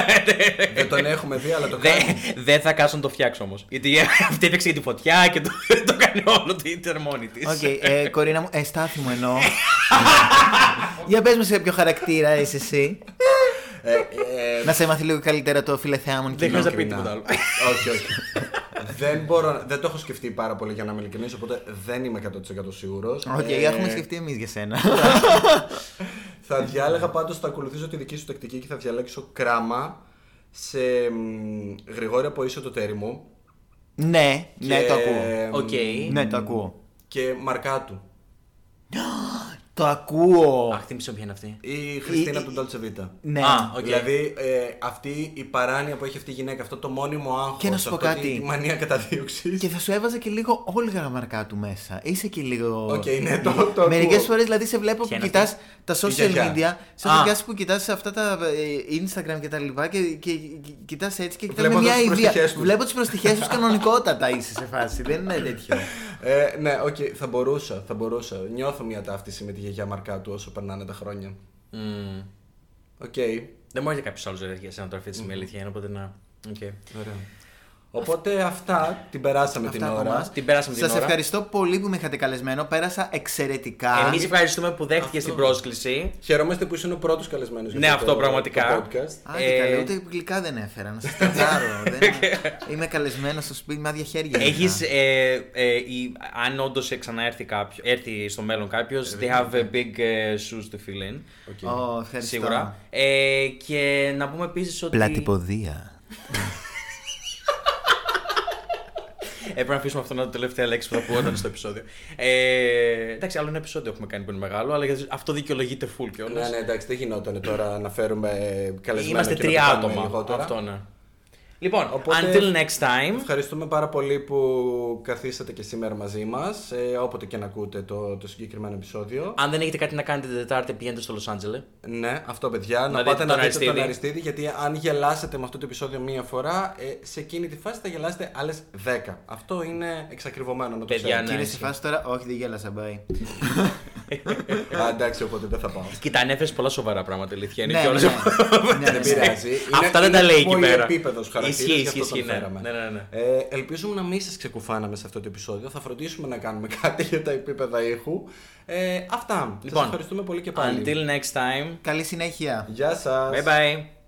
*laughs* Δεν τον έχουμε δει, αλλά το Δεν κάνει. δεν θα κάτσω να το φτιάξω όμως. Γιατί *laughs* αυτή έπαιξε για τη φωτιά και το, το κάνει όλο το ίντερ μόνη της. Οκ, ε, Κορίνα μου, ε, στάθη μου εννοώ. Για πες μου σε ποιο χαρακτήρα είσαι εσύ. Ε, ε, Να σε μάθει λίγο καλύτερα το φιλεθεάμον Δεν κοινό. χρειάζεται να πει ειλικρινά. τίποτα άλλο. όχι, όχι. Δεν, μπορώ, δεν το έχω σκεφτεί πάρα πολύ για να είμαι ειλικρινής, οπότε δεν είμαι 100% σίγουρος. Οκ, Ε, έχουμε σκεφτεί εμείς για σένα. *laughs* Θα διάλεγα πάντως, θα ακολουθήσω τη δική σου τακτική και θα διαλέξω κράμα σε μ, Γρηγόρη από Είσαι το Ταίρι μου. ναι, ναι, και, το ακούω. μ, Οκ. Ναι, το ακούω. Και Μαρκάτου. *gasps* *gasps* Το ακούω. Αχ, θύμισε ποια είναι αυτή. Η Χριστίνα η- από τον Dolce Vita. Ναι. Α, οκ. Δηλαδή ε, αυτή η παράνοια που έχει αυτή η γυναίκα, αυτό το μόνιμο άγχος, Και να σου πω αυτό κάτι. Τη, τη μανία καταδίωξης. Και θα σου έβαζα και λίγο Όλγα Μαρκάτου μέσα. Είσαι και λίγο. Οκ, ναι, το, το Μερικές ακούω. φορές δηλαδή σε βλέπω Ποια που είναι κοιτάς τα social γιαγιά. media, σε Α. δουλειά που κοιτάς αυτά τα ε, Instagram και τα λοιπά και, και, κοιτάς έτσι και κοιτάς με Βλέπω μια τις ιδέα. προστιχές τους. Βλέπω τις προστυχιές τους κανονικότατα είσαι σε φάση. Δεν είναι τέτοιο. *laughs* Ε, ναι, οκ, θα μπορούσα, θα μπορούσα. Νιώθω μια ταύτιση με τη γιαγιά Μαρκάτου όσο περνάνε τα χρόνια. Μμμ. Οκ, Δεν μπορεί κάποιος άλλος για σένα τώρα αυτή τη στιγμή αλήθεια είναι, οπότε να. οκ. ωραία. Οπότε αυτά την περάσαμε την Αυτά από ώρα. μας. Την περάσαμε την Σας ώρα. ευχαριστώ πολύ που με είχατε καλεσμένο. Πέρασα εξαιρετικά. Εμείς ευχαριστούμε που δέχτηκε Αυτό. την πρόσκληση. Χαιρόμαστε που ήσουν ο πρώτος καλεσμένος για Ναι, αυτό, αυτό το, πραγματικά. το podcast. Άντε Ε, καλέ, ούτε γλυκά δεν έφερα. Να σας τρατάρω. *laughs* δεν... Είμαι καλεσμένος στο σπίτι με άδεια χέρια. Έχεις, είχα. ε, ε, η- αν όντως ξαναέρθει κάποιο, έρθει στο μέλλον κάποιος, they have a big ε, shoes to fill in. Οκ. Ω, ευχαριστώ. Σίγουρα. Ε, και να πούμε επίσης ότι. Πλατυποδία. Έπρεπε να αφήσουμε αυτό να είναι το τελευταία λέξη που θα πω όταν στο επεισόδιο. Ε, εντάξει, άλλο ένα επεισόδιο έχουμε κάνει που είναι μεγάλο, αλλά γιατί αυτό δικαιολογείται full κιόλας. Ναι, ναι, εντάξει, δεν γινόταν τώρα να φέρουμε καλεσμένο. Είμαστε και να τρία το κάνουμε άτομα. λιγότερα. Αυτό ναι. Λοιπόν, Οπότε- until next time. Ευχαριστούμε πάρα πολύ που καθίσατε και σήμερα μαζί μας, ε, όποτε και να ακούτε το, το συγκεκριμένο επεισόδιο. Αν δεν έχετε κάτι να κάνετε την Τετάρτη, πηγαίνετε στο Λο Άντζελε. Ναι, αυτό παιδιά. Να, δείτε πάτε τον να δείτε Αριστίδη. τον Αριστίδη, γιατί αν γελάσετε με αυτό το επεισόδιο μία φορά, ε, σε εκείνη τη φάση θα γελάσετε άλλες 10. Αυτό είναι εξακριβωμένο να το Παιδιά, ξέρετε. ναι. Και είναι σε ισχύει. φάση τώρα, όχι δεν γέλασα, μπάει. Α, εντάξει, οπότε δεν θα πάω. Κοίτα, ανέφερε πολλά σοβαρά πράγματα, αλήθεια είναι. Ναι, κιόλας. ναι, ναι. Ναι, Δεν ναι. πειράζει. Αυτά δεν τα λέει εκεί πέρα. επίπεδος χαρακτήρα. Ισχύει, γι' αυτό ισχύει, τον ισχύει, ναι. φέραμε. Ναι, ναι, ναι. Ε, ελπίζουμε να μην σας ξεκουφάναμε σε αυτό το επεισόδιο. Θα φροντίσουμε να κάνουμε *laughs* κάτι για τα επίπεδα ήχου. Ε, αυτά. Λοιπόν, Σας ευχαριστούμε πολύ και πάλι. Until next time. Καλή συνέχεια. Γεια σας. Bye bye.